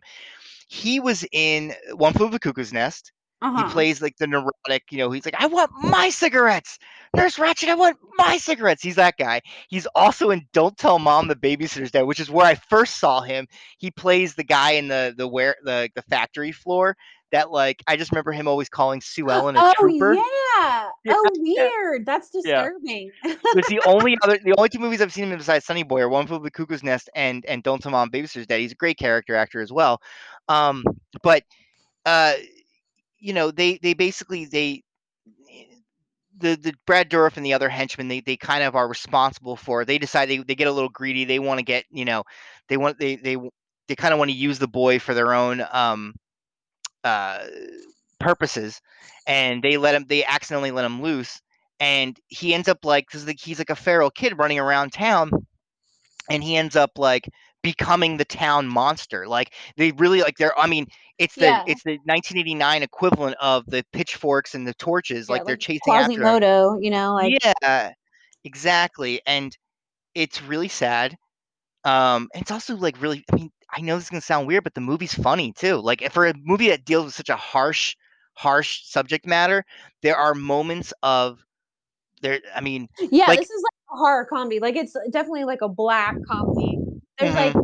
He was in One Flew Over the Cuckoo's Nest. Uh-huh. He plays like the neurotic, you know, he's like, I want my cigarettes. Nurse Ratched, I want my cigarettes. He's that guy. He's also in Don't Tell Mom the Babysitter's Dead, which is where I first saw him. He plays the guy in the the where the the factory floor that like I just remember him always calling Sue Ellen a oh trooper. yeah. Yeah, Oh weird. That's Yeah. disturbing. It's the only other the only two movies I've seen him in besides Sonny Boy are One Flew Over the Cuckoo's Nest and and Don't Tell Mom Babysitter's Dead. He's a great character actor as well. Um, but uh, you know, they they basically they the the Brad Dourif and the other henchmen they, they kind of are responsible for. They decide they, they get a little greedy. They want to get you know they want they they they kind of want to use the boy for their own um uh purposes, and they let him they accidentally let him loose, and he ends up like cause like he's like a feral kid running around town, and he ends up like becoming the town monster. Like they really like they're I mean it's the Yeah. it's the 1989 equivalent of the pitchforks and the torches. Yeah, like, they're chasing after them. Quasimodo, you know, like yeah, exactly. And it's really sad. Um, and it's also like really. I mean, I know this is gonna sound weird, but the movie's funny too. Like if for a movie that deals with such a harsh, harsh subject matter, there are moments of there. I mean, yeah, like- this is like a horror comedy. Like it's definitely like a black comedy. There's like Mm-hmm.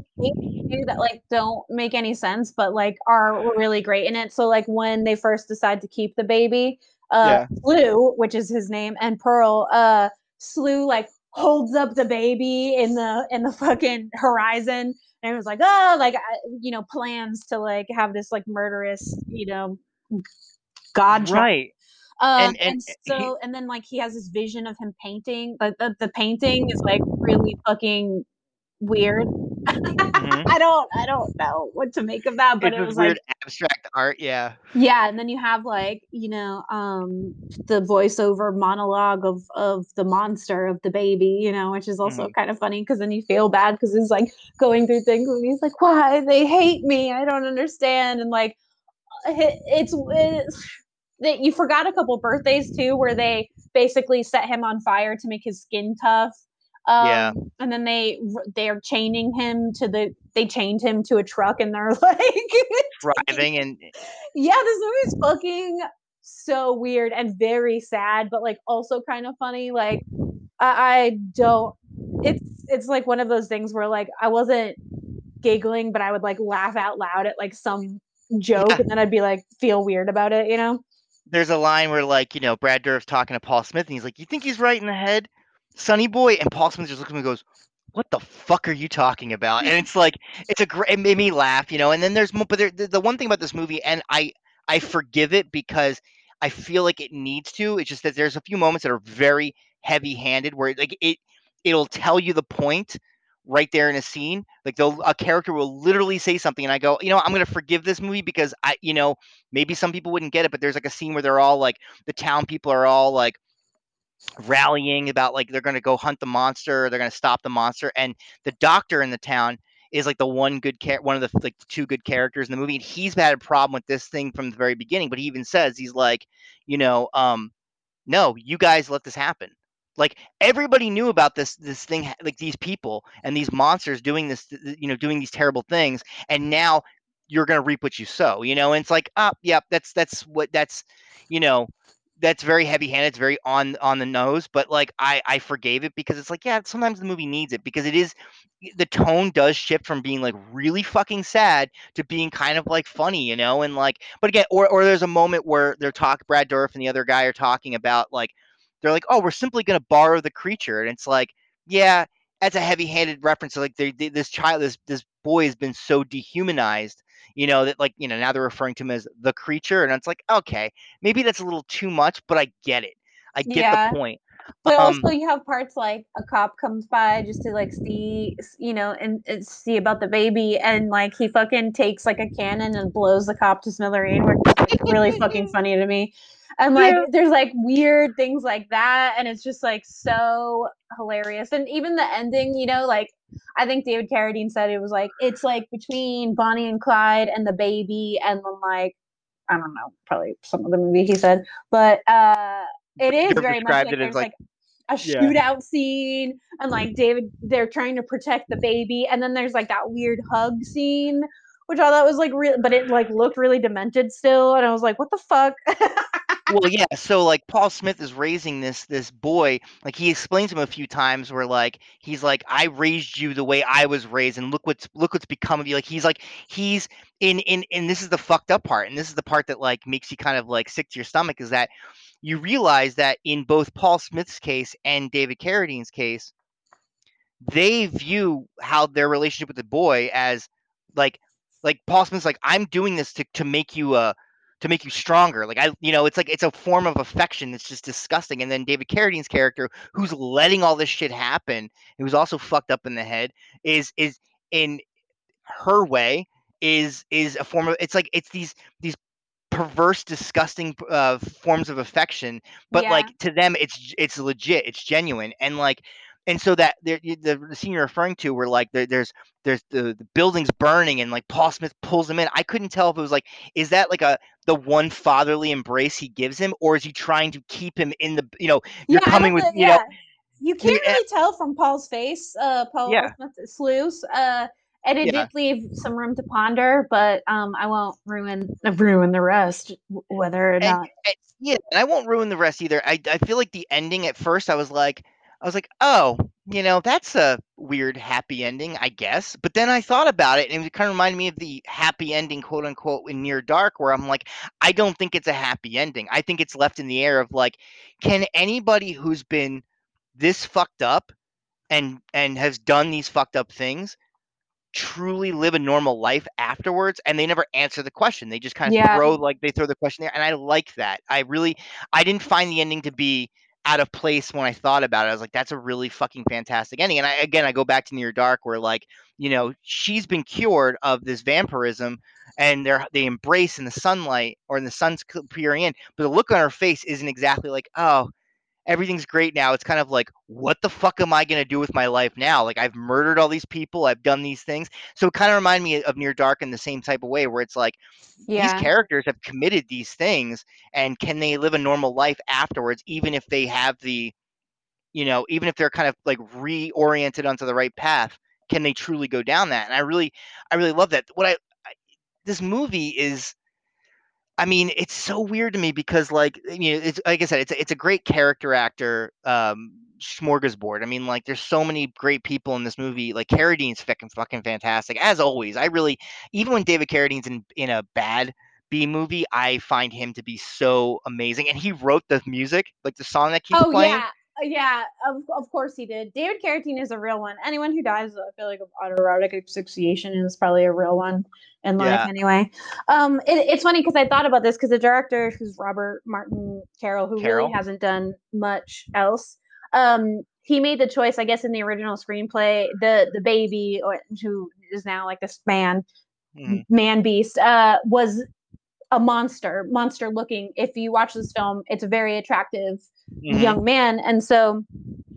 things that like don't make any sense, but like are really great in it. So like when they first decide to keep the baby, uh Slew, which is his name, and Pearl, uh Slew like holds up the baby in the in the fucking horizon and it was like, oh, like I- you know, plans to like have this like murderous, you know, god right. um, And- and, and so, and then like he has this vision of him painting, but the, the painting is like really fucking weird. Mhm. I don't, I don't know what to make of that, but it's it was weird like, abstract art. Yeah. yeah. And then you have like, you know, um, the voiceover monologue of of the monster of the baby, you know, which is also Mhm. kind of funny because then you feel bad because he's like going through things and he's like, why they hate me? I don't understand, and like, it- it's, it's that you forgot a couple birthdays too, where they basically set him on fire to make his skin tough. Um, Yeah. and then they they're chaining him to the they chained him to a truck and they're like Driving and yeah this movie's fucking so weird and very sad but like also kind of funny like I, I don't it's it's like one of those things where like I wasn't giggling but I would like laugh out loud at like some joke Yeah. and then I'd be like feel weird about it you know there's a line where like you know Brad Dourif's talking to Paul Smith and he's like, "You think he's right in the head, Sonny Boy?" And Paul Smith just looks at me and goes, "What the fuck are you talking about?" And it's like it's a great. It made me laugh, you know. And then there's but there, the, the one thing about this movie, and I I forgive it because I feel like it needs to. It's just that there's a few moments that are very heavy-handed where like it it'll tell you the point right there in a scene. Like they'll a character will literally say something, and I go, you know, I'm gonna forgive this movie because I, you know, maybe some people wouldn't get it, but there's like a scene where they're all like the town people are all like rallying about like they're going to go hunt the monster, they're going to stop the monster, and the doctor in the town is like the one good char- one of the like two good characters in the movie, and he's had a problem with this thing from the very beginning. But he even says he's like, you know, um, no, you guys let this happen. Like everybody knew about this this thing, like these people and these monsters doing this, th- th- you know, doing these terrible things, and now you're gonna reap what you sow, you know. And it's like, ah, yep, that's that's what that's, you know, that's very heavy handed. It's very on on the nose, but like I I forgave it because it's like, yeah, sometimes the movie needs it because it is the tone does shift from being like really fucking sad to being kind of like funny, you know, and like, but again, or or there's a moment where they're talk Brad Dourif and the other guy are talking about like they're like, oh, we're simply gonna borrow the creature, and it's like, yeah, that's a heavy-handed reference. to, Like they, they, this child, this this boy has been so dehumanized, you know, that like you know now they're referring to him as the creature, and it's like, okay, maybe that's a little too much, but I get it. I get Yeah. the point. But Um, also, you have parts like a cop comes by just to like see, you know, and, and see about the baby, and like he fucking takes like a cannon and blows the cop to smithereen, which is like, really fucking funny to me. And like, Yeah. there's like weird things like that, and it's just like so hilarious. And even the ending, you know, like I think David Carradine said it was like it's like between Bonnie and Clyde and the baby, and then like I don't know, probably some of the movie he said, but uh, it is very much like there's like- like a Yeah. shootout scene and like David they're trying to protect the baby and then there's like that weird hug scene which I thought was like real, but it like looked really demented still, and I was like, what the fuck? well, yeah. So like Paul Smith is raising this this boy. Like he explains him a few times where like he's like, I raised you the way I was raised, and look what's look what's become of you. Like he's like he's in in and this is the fucked up part, and this is the part that like makes you kind of like sick to your stomach is that you realize that in both Paul Smith's case and David Carradine's case, they view how their relationship with the boy as like like Paul Smith's like I'm doing this to to make you uh to make you stronger. Like I, you know, it's like it's a form of affection that's just disgusting. And then David Carradine's character, who's letting all this shit happen, who's also fucked up in the head, is is in her way is is a form of it's like it's these these perverse disgusting uh, forms of affection but Yeah. like to them it's it's legit it's genuine and like and so that the, the, scene you're referring to where like there, there's there's the, the building's burning and like paul smith pulls him in i couldn't tell if it was like is that like a the one fatherly embrace he gives him or is he trying to keep him in the you know you're I coming with you know. You can't Yeah. really tell from Paul's face, uh, Paul Yeah. Smith Sluice, uh, and it Yeah. did leave some room to ponder. But um, I won't ruin ruin the rest, whether or And- not. and- yeah, and I won't ruin the rest either. I I feel like the ending at first I was like I was like, "Oh, you know, that's a weird happy ending, I guess." But then I thought about it and it kind of reminded me of the happy ending, quote unquote, in Near Dark where I'm like, I don't think it's a happy ending. I think it's left in the air of like, can anybody who's been this fucked up and and has done these fucked up things truly live a normal life afterwards and they never answer the question they just kind of Yeah. throw like they throw the question there and i like that i really i didn't find the ending to be out of place when i thought about it i was like that's a really fucking fantastic ending. And i again i go back to near dark where like you know she's been cured of this vampirism and they're they embrace in the sunlight or in the sun's peering in but the look on her face isn't exactly like oh everything's great now. It's kind of like, what the fuck am I gonna do with my life now? Like I've murdered all these people, I've done these things. So it kind of reminded me of Near Dark in the same type of way, where it's like Yeah, these characters have committed these things, and can they live a normal life afterwards, even if they have the, you know, even if they're kind of like reoriented onto the right path, can they truly go down that? And I really, I really love that. What I, I this movie is I mean, it's so weird to me because, like, you know, it's like I said, it's a, it's a great character actor um, smorgasbord. I mean, like, there's so many great people in this movie. Like, Carradine's fucking fucking fantastic as always. I really, even when David Carradine's in in a bad B movie, I find him to be so amazing. And he wrote the music, like the song that keeps Oh playing. yeah, yeah. Of of course he did. David Carradine is a real one. Anyone who dies, I feel like of autoerotic asphyxiation is probably a real one in life Yeah. anyway. Um, it, it's funny because I thought about this because the director, who's Robert Martin Carroll, who Carroll. really hasn't done much else. Um, he made the choice, I guess, in the original screenplay, the the baby, who is now like this man, Mhm. man beast, uh, was a monster, monster looking. If you watch this film, it's a very attractive Mhm. young man and so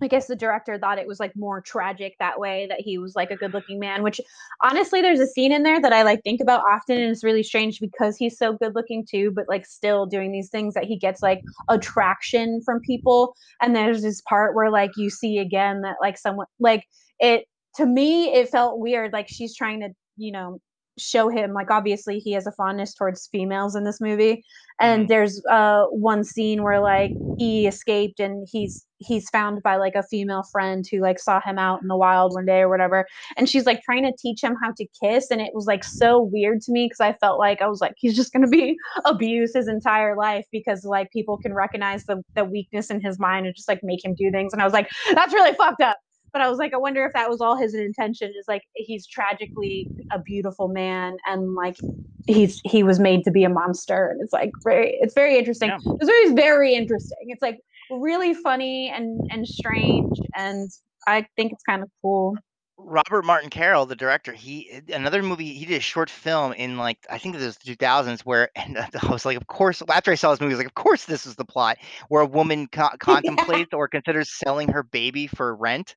i guess the director thought it was like more tragic that way that he was like a good looking man which honestly there's a scene in there that i like think about often and it's really strange because he's so good looking too but like still doing these things that he gets like attraction from people and there's this part where like you see again that like someone like it to me it felt weird like she's trying to you know show him like obviously he has a fondness towards females in this movie. And Mhm. there's uh one scene where like he escaped and he's he's found by like a female friend who like saw him out in the wild one day or whatever. And she's like trying to teach him how to kiss and it was like so weird to me because i felt like i was like he's just gonna be abused his entire life because like people can recognize the, the weakness in his mind and just like make him do things. And i was like that's really fucked up but I was like, I wonder if that was all his intention. Is like he's tragically a beautiful man, and like he's he was made to be a monster, and it's like very it's very interesting. Yeah. This movie is very interesting. It's like really funny and and strange, and I think it's kind of cool. Robert Martin Carroll, the director, he another movie. He did a short film in like I think it was the 2000s, where and I was like, of course. After I saw this movie, I was like, of course, this is the plot where a woman co- contemplates or considers selling her baby for rent,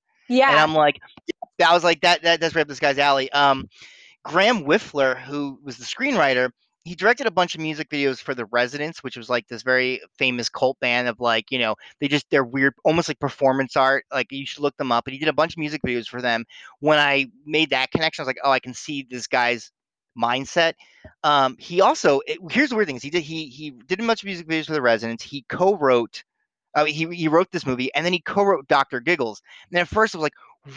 and I'm like, I was like, that, that that's right up this guy's alley. Um, Graeme Whifler, who was the screenwriter, he directed a bunch of music videos for The Residents, which was like this very famous cult band of like, you know, they just they're weird, almost like performance art. Like you should look them up. And he did a bunch of music videos for them. When I made that connection, I was like, oh, I can see this guy's mindset. Um, he also it, here's the weird thing: is he did he he did a bunch of music videos for the Residents. He co-wrote. Uh, he he wrote this movie, and then he co-wrote Doctor Giggles. And at first, I was like,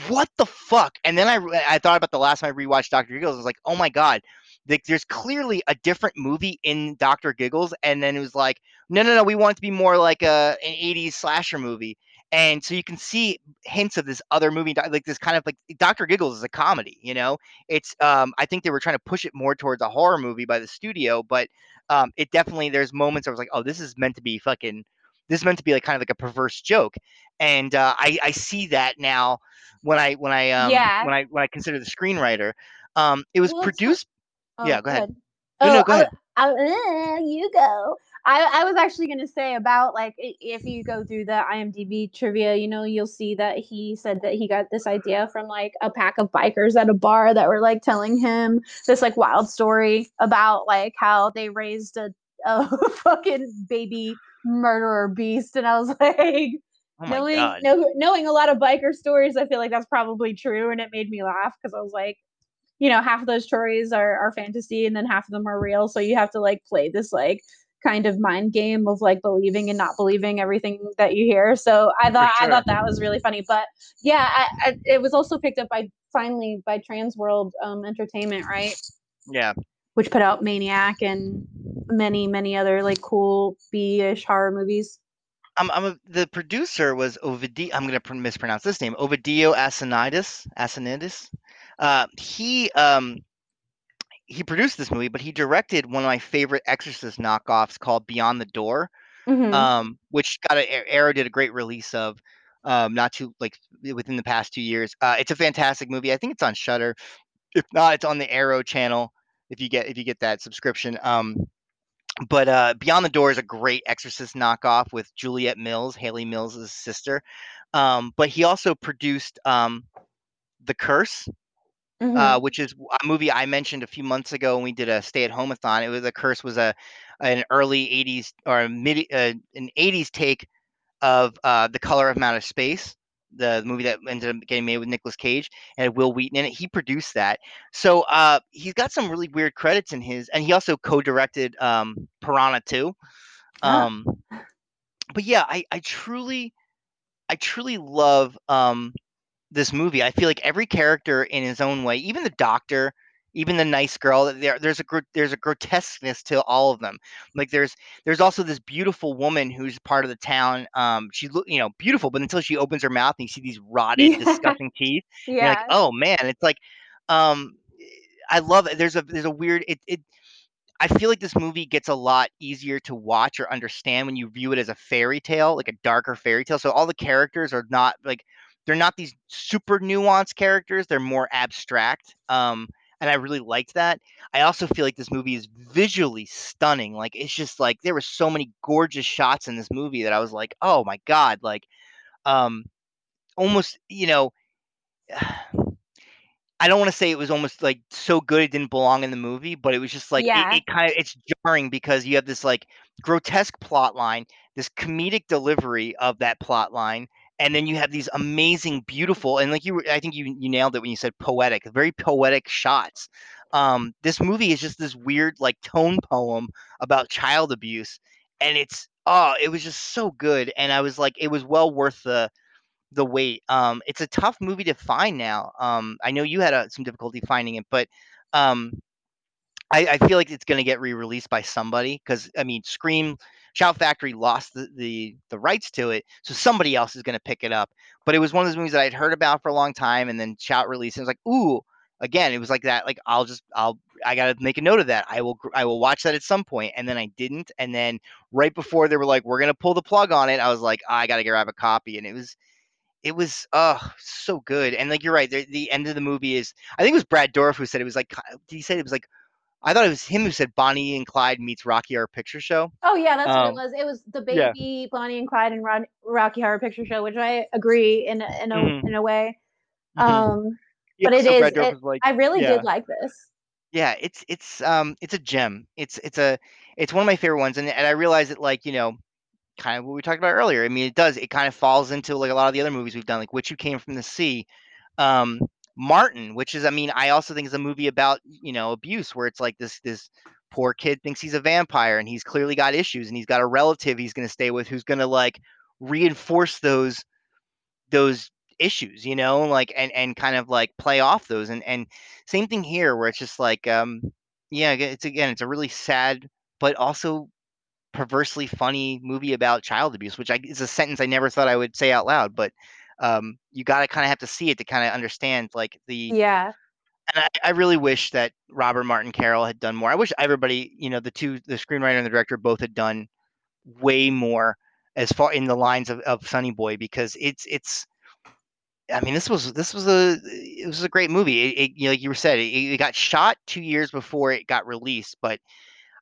"What the fuck?" And then I I thought about the last time I rewatched Doctor Giggles. I was like, "Oh my god, like, there's clearly a different movie in Doctor Giggles." And then it was like, "No, no, no, we want it to be more like a an '80s slasher movie." And so you can see hints of this other movie, like this kind of like Doctor Giggles is a comedy. You know, it's um I think they were trying to push it more towards a horror movie by the studio, but um it definitely there's moments I was like, oh, this is meant to be fucking this is meant to be like kind of like a perverse joke and uh, I, I see that now when I when I um, Yeah. when I when I consider the screenwriter. Um, it was Well, produced. Oh, Yeah, go ahead. Oh, No, no, go I- ahead. I, uh, you go. I, I was actually going to say about like if you go through the IMDb trivia, you know, you'll see that he said that he got this idea from like a pack of bikers at a bar that were like telling him this like wild story about like how they raised a, a fucking baby murderer beast. And I was like, Oh my knowing god! know, knowing a lot of biker stories, I feel like that's probably true, and it made me laugh because I was like, you know, half of those stories are are fantasy, and then half of them are real. So you have to like play this like kind of mind game of like believing and not believing everything that you hear. So I thought I thought that was really funny. But yeah, I, I, it was also picked up by finally by Transworld um, Entertainment, right? Yeah, Which put out Maniac and many many other like cool B-ish horror movies. I'm, I'm a, the producer was Ovidio. I'm gonna pr- mispronounce this name. Ovidio Asinides. Asinidis. Uh, he um he produced this movie, but he directed one of my favorite Exorcist knockoffs called Beyond the Door. Mhm. um, which got a, Arrow did a great release of, um, not too like within the past two years. Uh, it's a fantastic movie. I think it's on Shudder. If not, it's on the Arrow channel. If you get if you get that subscription. Um, but uh, Beyond the Door is a great Exorcist knockoff with Juliet Mills, Hayley Mills' sister. Um, but he also produced um, The Curse, Mhm. uh, which is a movie I mentioned a few months ago when we did a stay at home athon. It was The Curse was a an early 80s or mid uh, an 80s take of uh, The Color of Outer Space, the movie that ended up getting made with Nicolas Cage and Wil Wheaton in it. He produced that. So uh, he's got some really weird credits in his, and he also co-directed um, Piranha 2. Ah. Um, but yeah, I, I truly, I truly love um, this movie. I feel like every character in his own way, even the doctor, even the nice girl, there there's a there's a grotesqueness to all of them. Like there's there's also this beautiful woman who's part of the town. Um, she look you know beautiful, but until she opens her mouth and you see these rotted, Yeah. disgusting teeth, yeah. you're like, oh man, it's like, um, I love it. There's a there's a weird it it. I feel like this movie gets a lot easier to watch or understand when you view it as a fairy tale, like a darker fairy tale. So all the characters are not like they're not these super nuanced characters; they're more abstract. Um, and I really liked that. I also feel like this movie is visually stunning. Like it's just like there were so many gorgeous shots in this movie that I was like, oh my god, like um, almost you know. I don't want to say it was almost like so good it didn't belong in the movie, but it was just like Yeah. it, it kind of it's jarring because you have this like grotesque plot line, this comedic delivery of that plot line, and then you have these amazing, beautiful, and like you, I think you you nailed it when you said poetic, very poetic shots. Um, this movie is just this weird like tone poem about child abuse, and it's oh, it was just so good, and I was like, it was well worth the the wait. Um, it's a tough movie to find now. Um, I know you had uh, some difficulty finding it, but um, I, I feel like it's going to get re-released by somebody because I mean, Scream, Shout Factory lost the, the the rights to it, so somebody else is going to pick it up. But it was one of those movies that I'd heard about for a long time, and then Shout released, and it was like, ooh, again, it was like that. Like I'll just I'll I got to make a note of that. I will I will watch that at some point, and then I didn't, and then right before they were like, we're to pull the plug on it, I was like, I got to grab a copy, and it was it was oh so good and like you're right the, the end of the movie is i think it was Brad Dourif who said it was like he said it was like i thought it was him who said bonnie and clyde meets rocky horror picture show Oh yeah, that's Um, what it was. It was the yeah. baby Bonnie and Clyde and Rod- Rocky Horror Picture Show, which I agree in a, in a Mhm. in a way. Mhm. Um, Yeah, but it so is- it- like I really Yeah. did like this. yeah it's it's um it's a gem it's it's a it's one of my favorite ones and, and i realize that like you know kind of what we talked about earlier i mean it does it kind of falls into like a lot of the other movies we've done like Witch Who Came from the Sea um Martin, which is, I mean, I also think is a movie about you know abuse, where it's like this this poor kid thinks he's a vampire and he's clearly got issues and he's got a relative he's going to stay with who's going to like reinforce those those issues you know like and and kind of like play off those. And and same thing here where it's just like um yeah it's again it's a really sad but also perversely funny movie about child abuse which I, is a sentence i never thought i would say out loud but um you got to kind of have to see it to kind of understand like the yeah and I, I, really wish that Robert Martin Carroll had done more. I wish everybody, you know, the two, the screenwriter and the director, both had done way more as far in the lines of, of Sonny Boy because it's it's. I mean, this was this was a it was a great movie. It, it you know, like you said, it, it got shot two years before it got released, but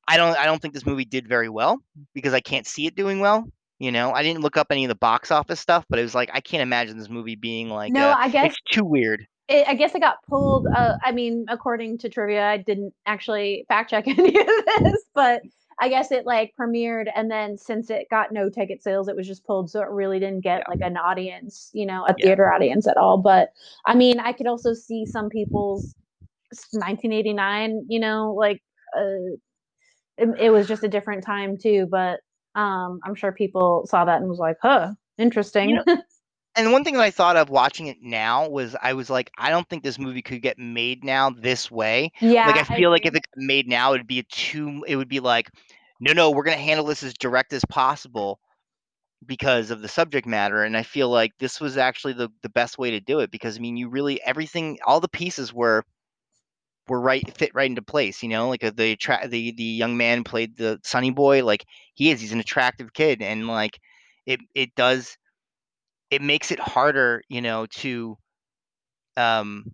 I don't I don't think this movie did very well because I can't see it doing well. You know, I didn't look up any of the box office stuff, but it was like I can't imagine this movie being like no. I guess it's too weird it, I guess it got pulled. Uh, I mean, according to trivia, I didn't actually fact check any of this, but I guess it like premiered, and then since it got no ticket sales, it was just pulled, so it really didn't get yeah. like an audience, you know, a yeah. theater audience at all. But I mean, I could also see some people's 1989, you know, like uh, it, it was just a different time too. But um, I'm sure people saw that and was like, "Huh, interesting." You know, and one thing that I thought of watching it now was I was like, I don't think this movie could get made now this way. Yeah. Like I feel I like if it got made now, it'd be too. It would be like, no, no, we're gonna handle this as direct as possible because of the subject matter. And I feel like this was actually the the best way to do it because I mean, you really everything, all the pieces were were right fit right into place. You know, like uh, the tra- the the young man played the Sonny boy, like he is. He's an attractive kid, and like it it does it makes it harder, you know, to um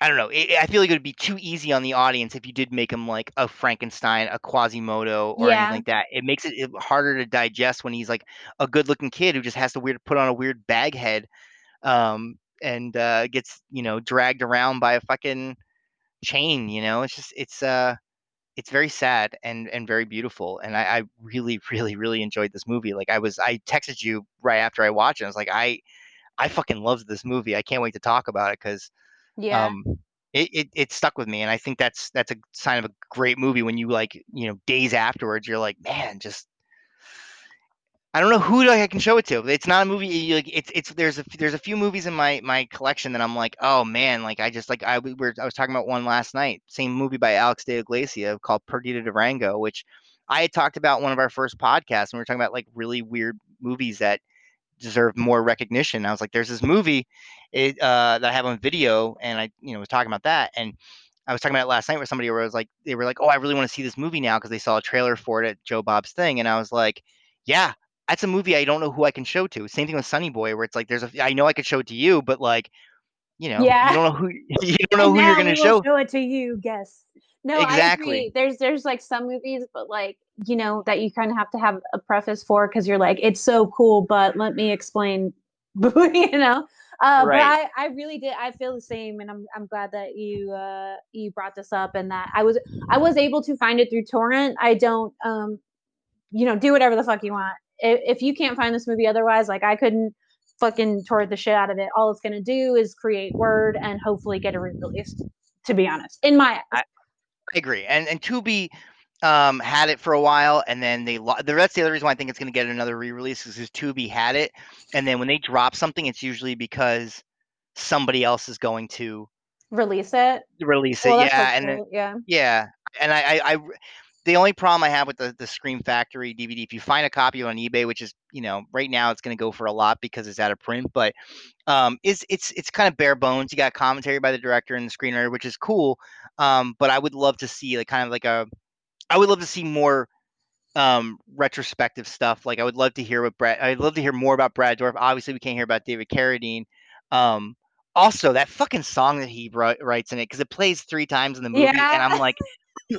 I don't know. It, I feel like it would be too easy on the audience if you did make him like a Frankenstein, a Quasimodo, or yeah. anything like that. It makes it harder to digest when he's like a good-looking kid who just has to weird put on a weird bag head, um, and uh, gets you know dragged around by a fucking chain. You know, it's just it's uh it's very sad and and very beautiful and I, I, really really really enjoyed this movie like i was i texted you right after i watched it i was like i i fucking loved this movie i can't wait to talk about it because yeah um it, it it stuck with me and i think that's that's a sign of a great movie when you like you know days afterwards you're like man just I don't know who like, I can show it to. It's not a movie. Like it's it's there's a there's a few movies in my my collection that I'm like, oh man, like I just like I we were I was talking about one last night. Same movie by Alex de Iglesia called Perdita Durango, which I had talked about one of our first podcasts, and we were talking about like really weird movies that deserve more recognition. I was like, there's this movie it, uh, that I have on video, and I you know was talking about that, and I was talking about it last night with somebody where I was like, they were like, oh, I really want to see this movie now because they saw a trailer for it at Joe Bob's thing, and I was like, yeah, that's a movie I don't know who I can show to. Same thing with Sonny Boy, where it's like there's a I know I could show it to you, but like, you know, yeah. you don't know who you don't know who you're gonna show. Show it to you, guess. No, exactly. There's there's like some movies, but like you know that you kind of have to have a preface for because you're like it's so cool, but let me explain. you know, uh, right. but I I really did I feel the same, and I'm I'm glad that you uh you brought this up and that I was I was able to find it through torrent. I don't um you know do whatever the fuck you want if, if you can't find this movie otherwise, like I couldn't fucking tore the shit out of it. All it's gonna do is create word and hopefully get a re-released. To be honest, in my I, I agree. And and Tubi um, had it for a while, and then they lo- that's the other reason why I think it's going to get another re-release is because Tubi had it, and then when they drop something, it's usually because somebody else is going to release it. Release it, well, yeah, and then, yeah, yeah, and I, I, I the only problem I have with the, the Scream Factory DVD, if you find a copy on eBay, which is you know right now it's going to go for a lot because it's out of print, but um, it's it's it's kind of bare bones. You got commentary by the director and the screenwriter, which is cool. Um, but I would love to see like kind of like a, I would love to see more um, retrospective stuff. Like I would love to hear what Brad. I'd love to hear more about Brad Dourif. Obviously, we can't hear about David Carradine. Um, also, that fucking song that he writes in it because it plays three times in the movie, yeah. and I'm like,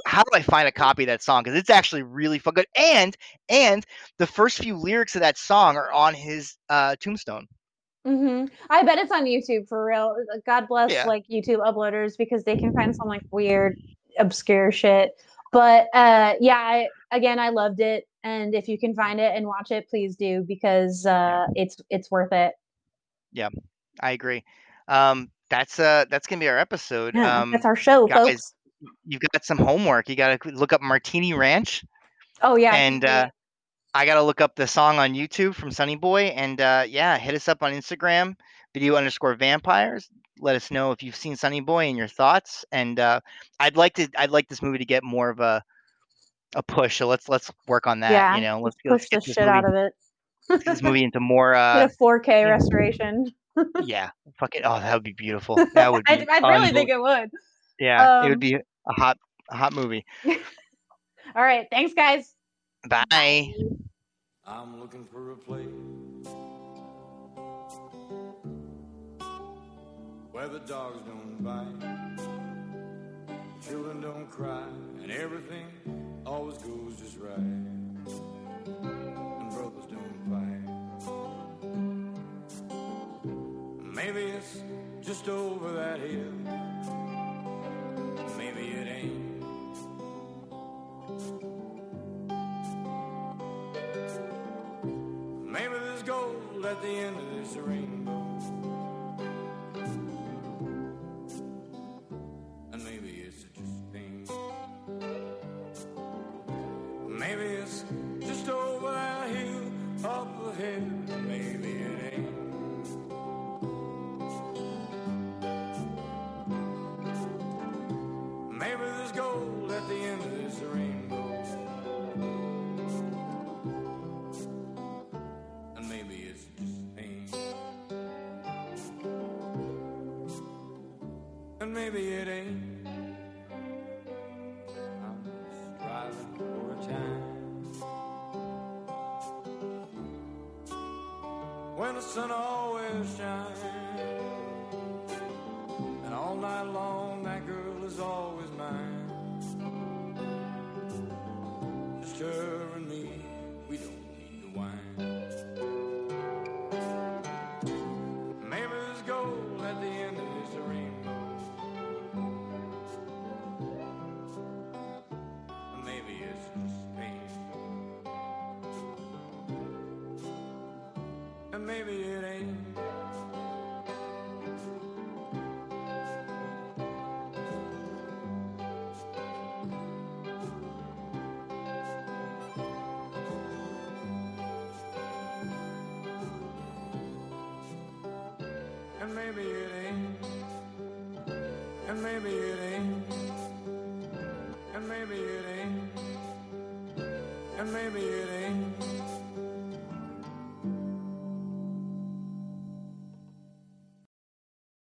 how do I find a copy of that song? Because it's actually really fun good. And and the first few lyrics of that song are on his uh, tombstone. Mm-hmm. I bet it's on YouTube for real. Uh, God bless yeah. like YouTube uploaders because they can find some like weird, obscure shit. But uh, yeah, I, again, I loved it, and if you can find it and watch it, please do because uh, it's it's worth it. Yeah, I agree. Um, that's uh that's gonna be our episode. Yeah, um, that's our show, guys, folks. You've got some homework. You got to look up Martini Ranch, Oh yeah, and uh, I got to look up the song on YouTube from Sonny Boy. And uh, yeah, hit us up on Instagram, video underscore vampires. Let us know if you've seen Sonny Boy and your thoughts. And uh, I'd like to, I'd like this movie to get more of a a push. So let's let's work on that. Yeah, you know, let's, push let's the get this shit movie, out of it. this movie into more. Get Uh, a 4K yeah. restoration. yeah, fuck it. Oh, that would be beautiful. That would be. I, I really think it would. Yeah, it would um, be a hot, a hot movie. All right, thanks, guys. Bye. I'm looking for a place where the dogs don't bite, children don't cry, and everything always goes just right, and brothers don't fight. Maybe it's just over that hill. Maybe it ain't. Maybe there's gold at the end of this rainbow.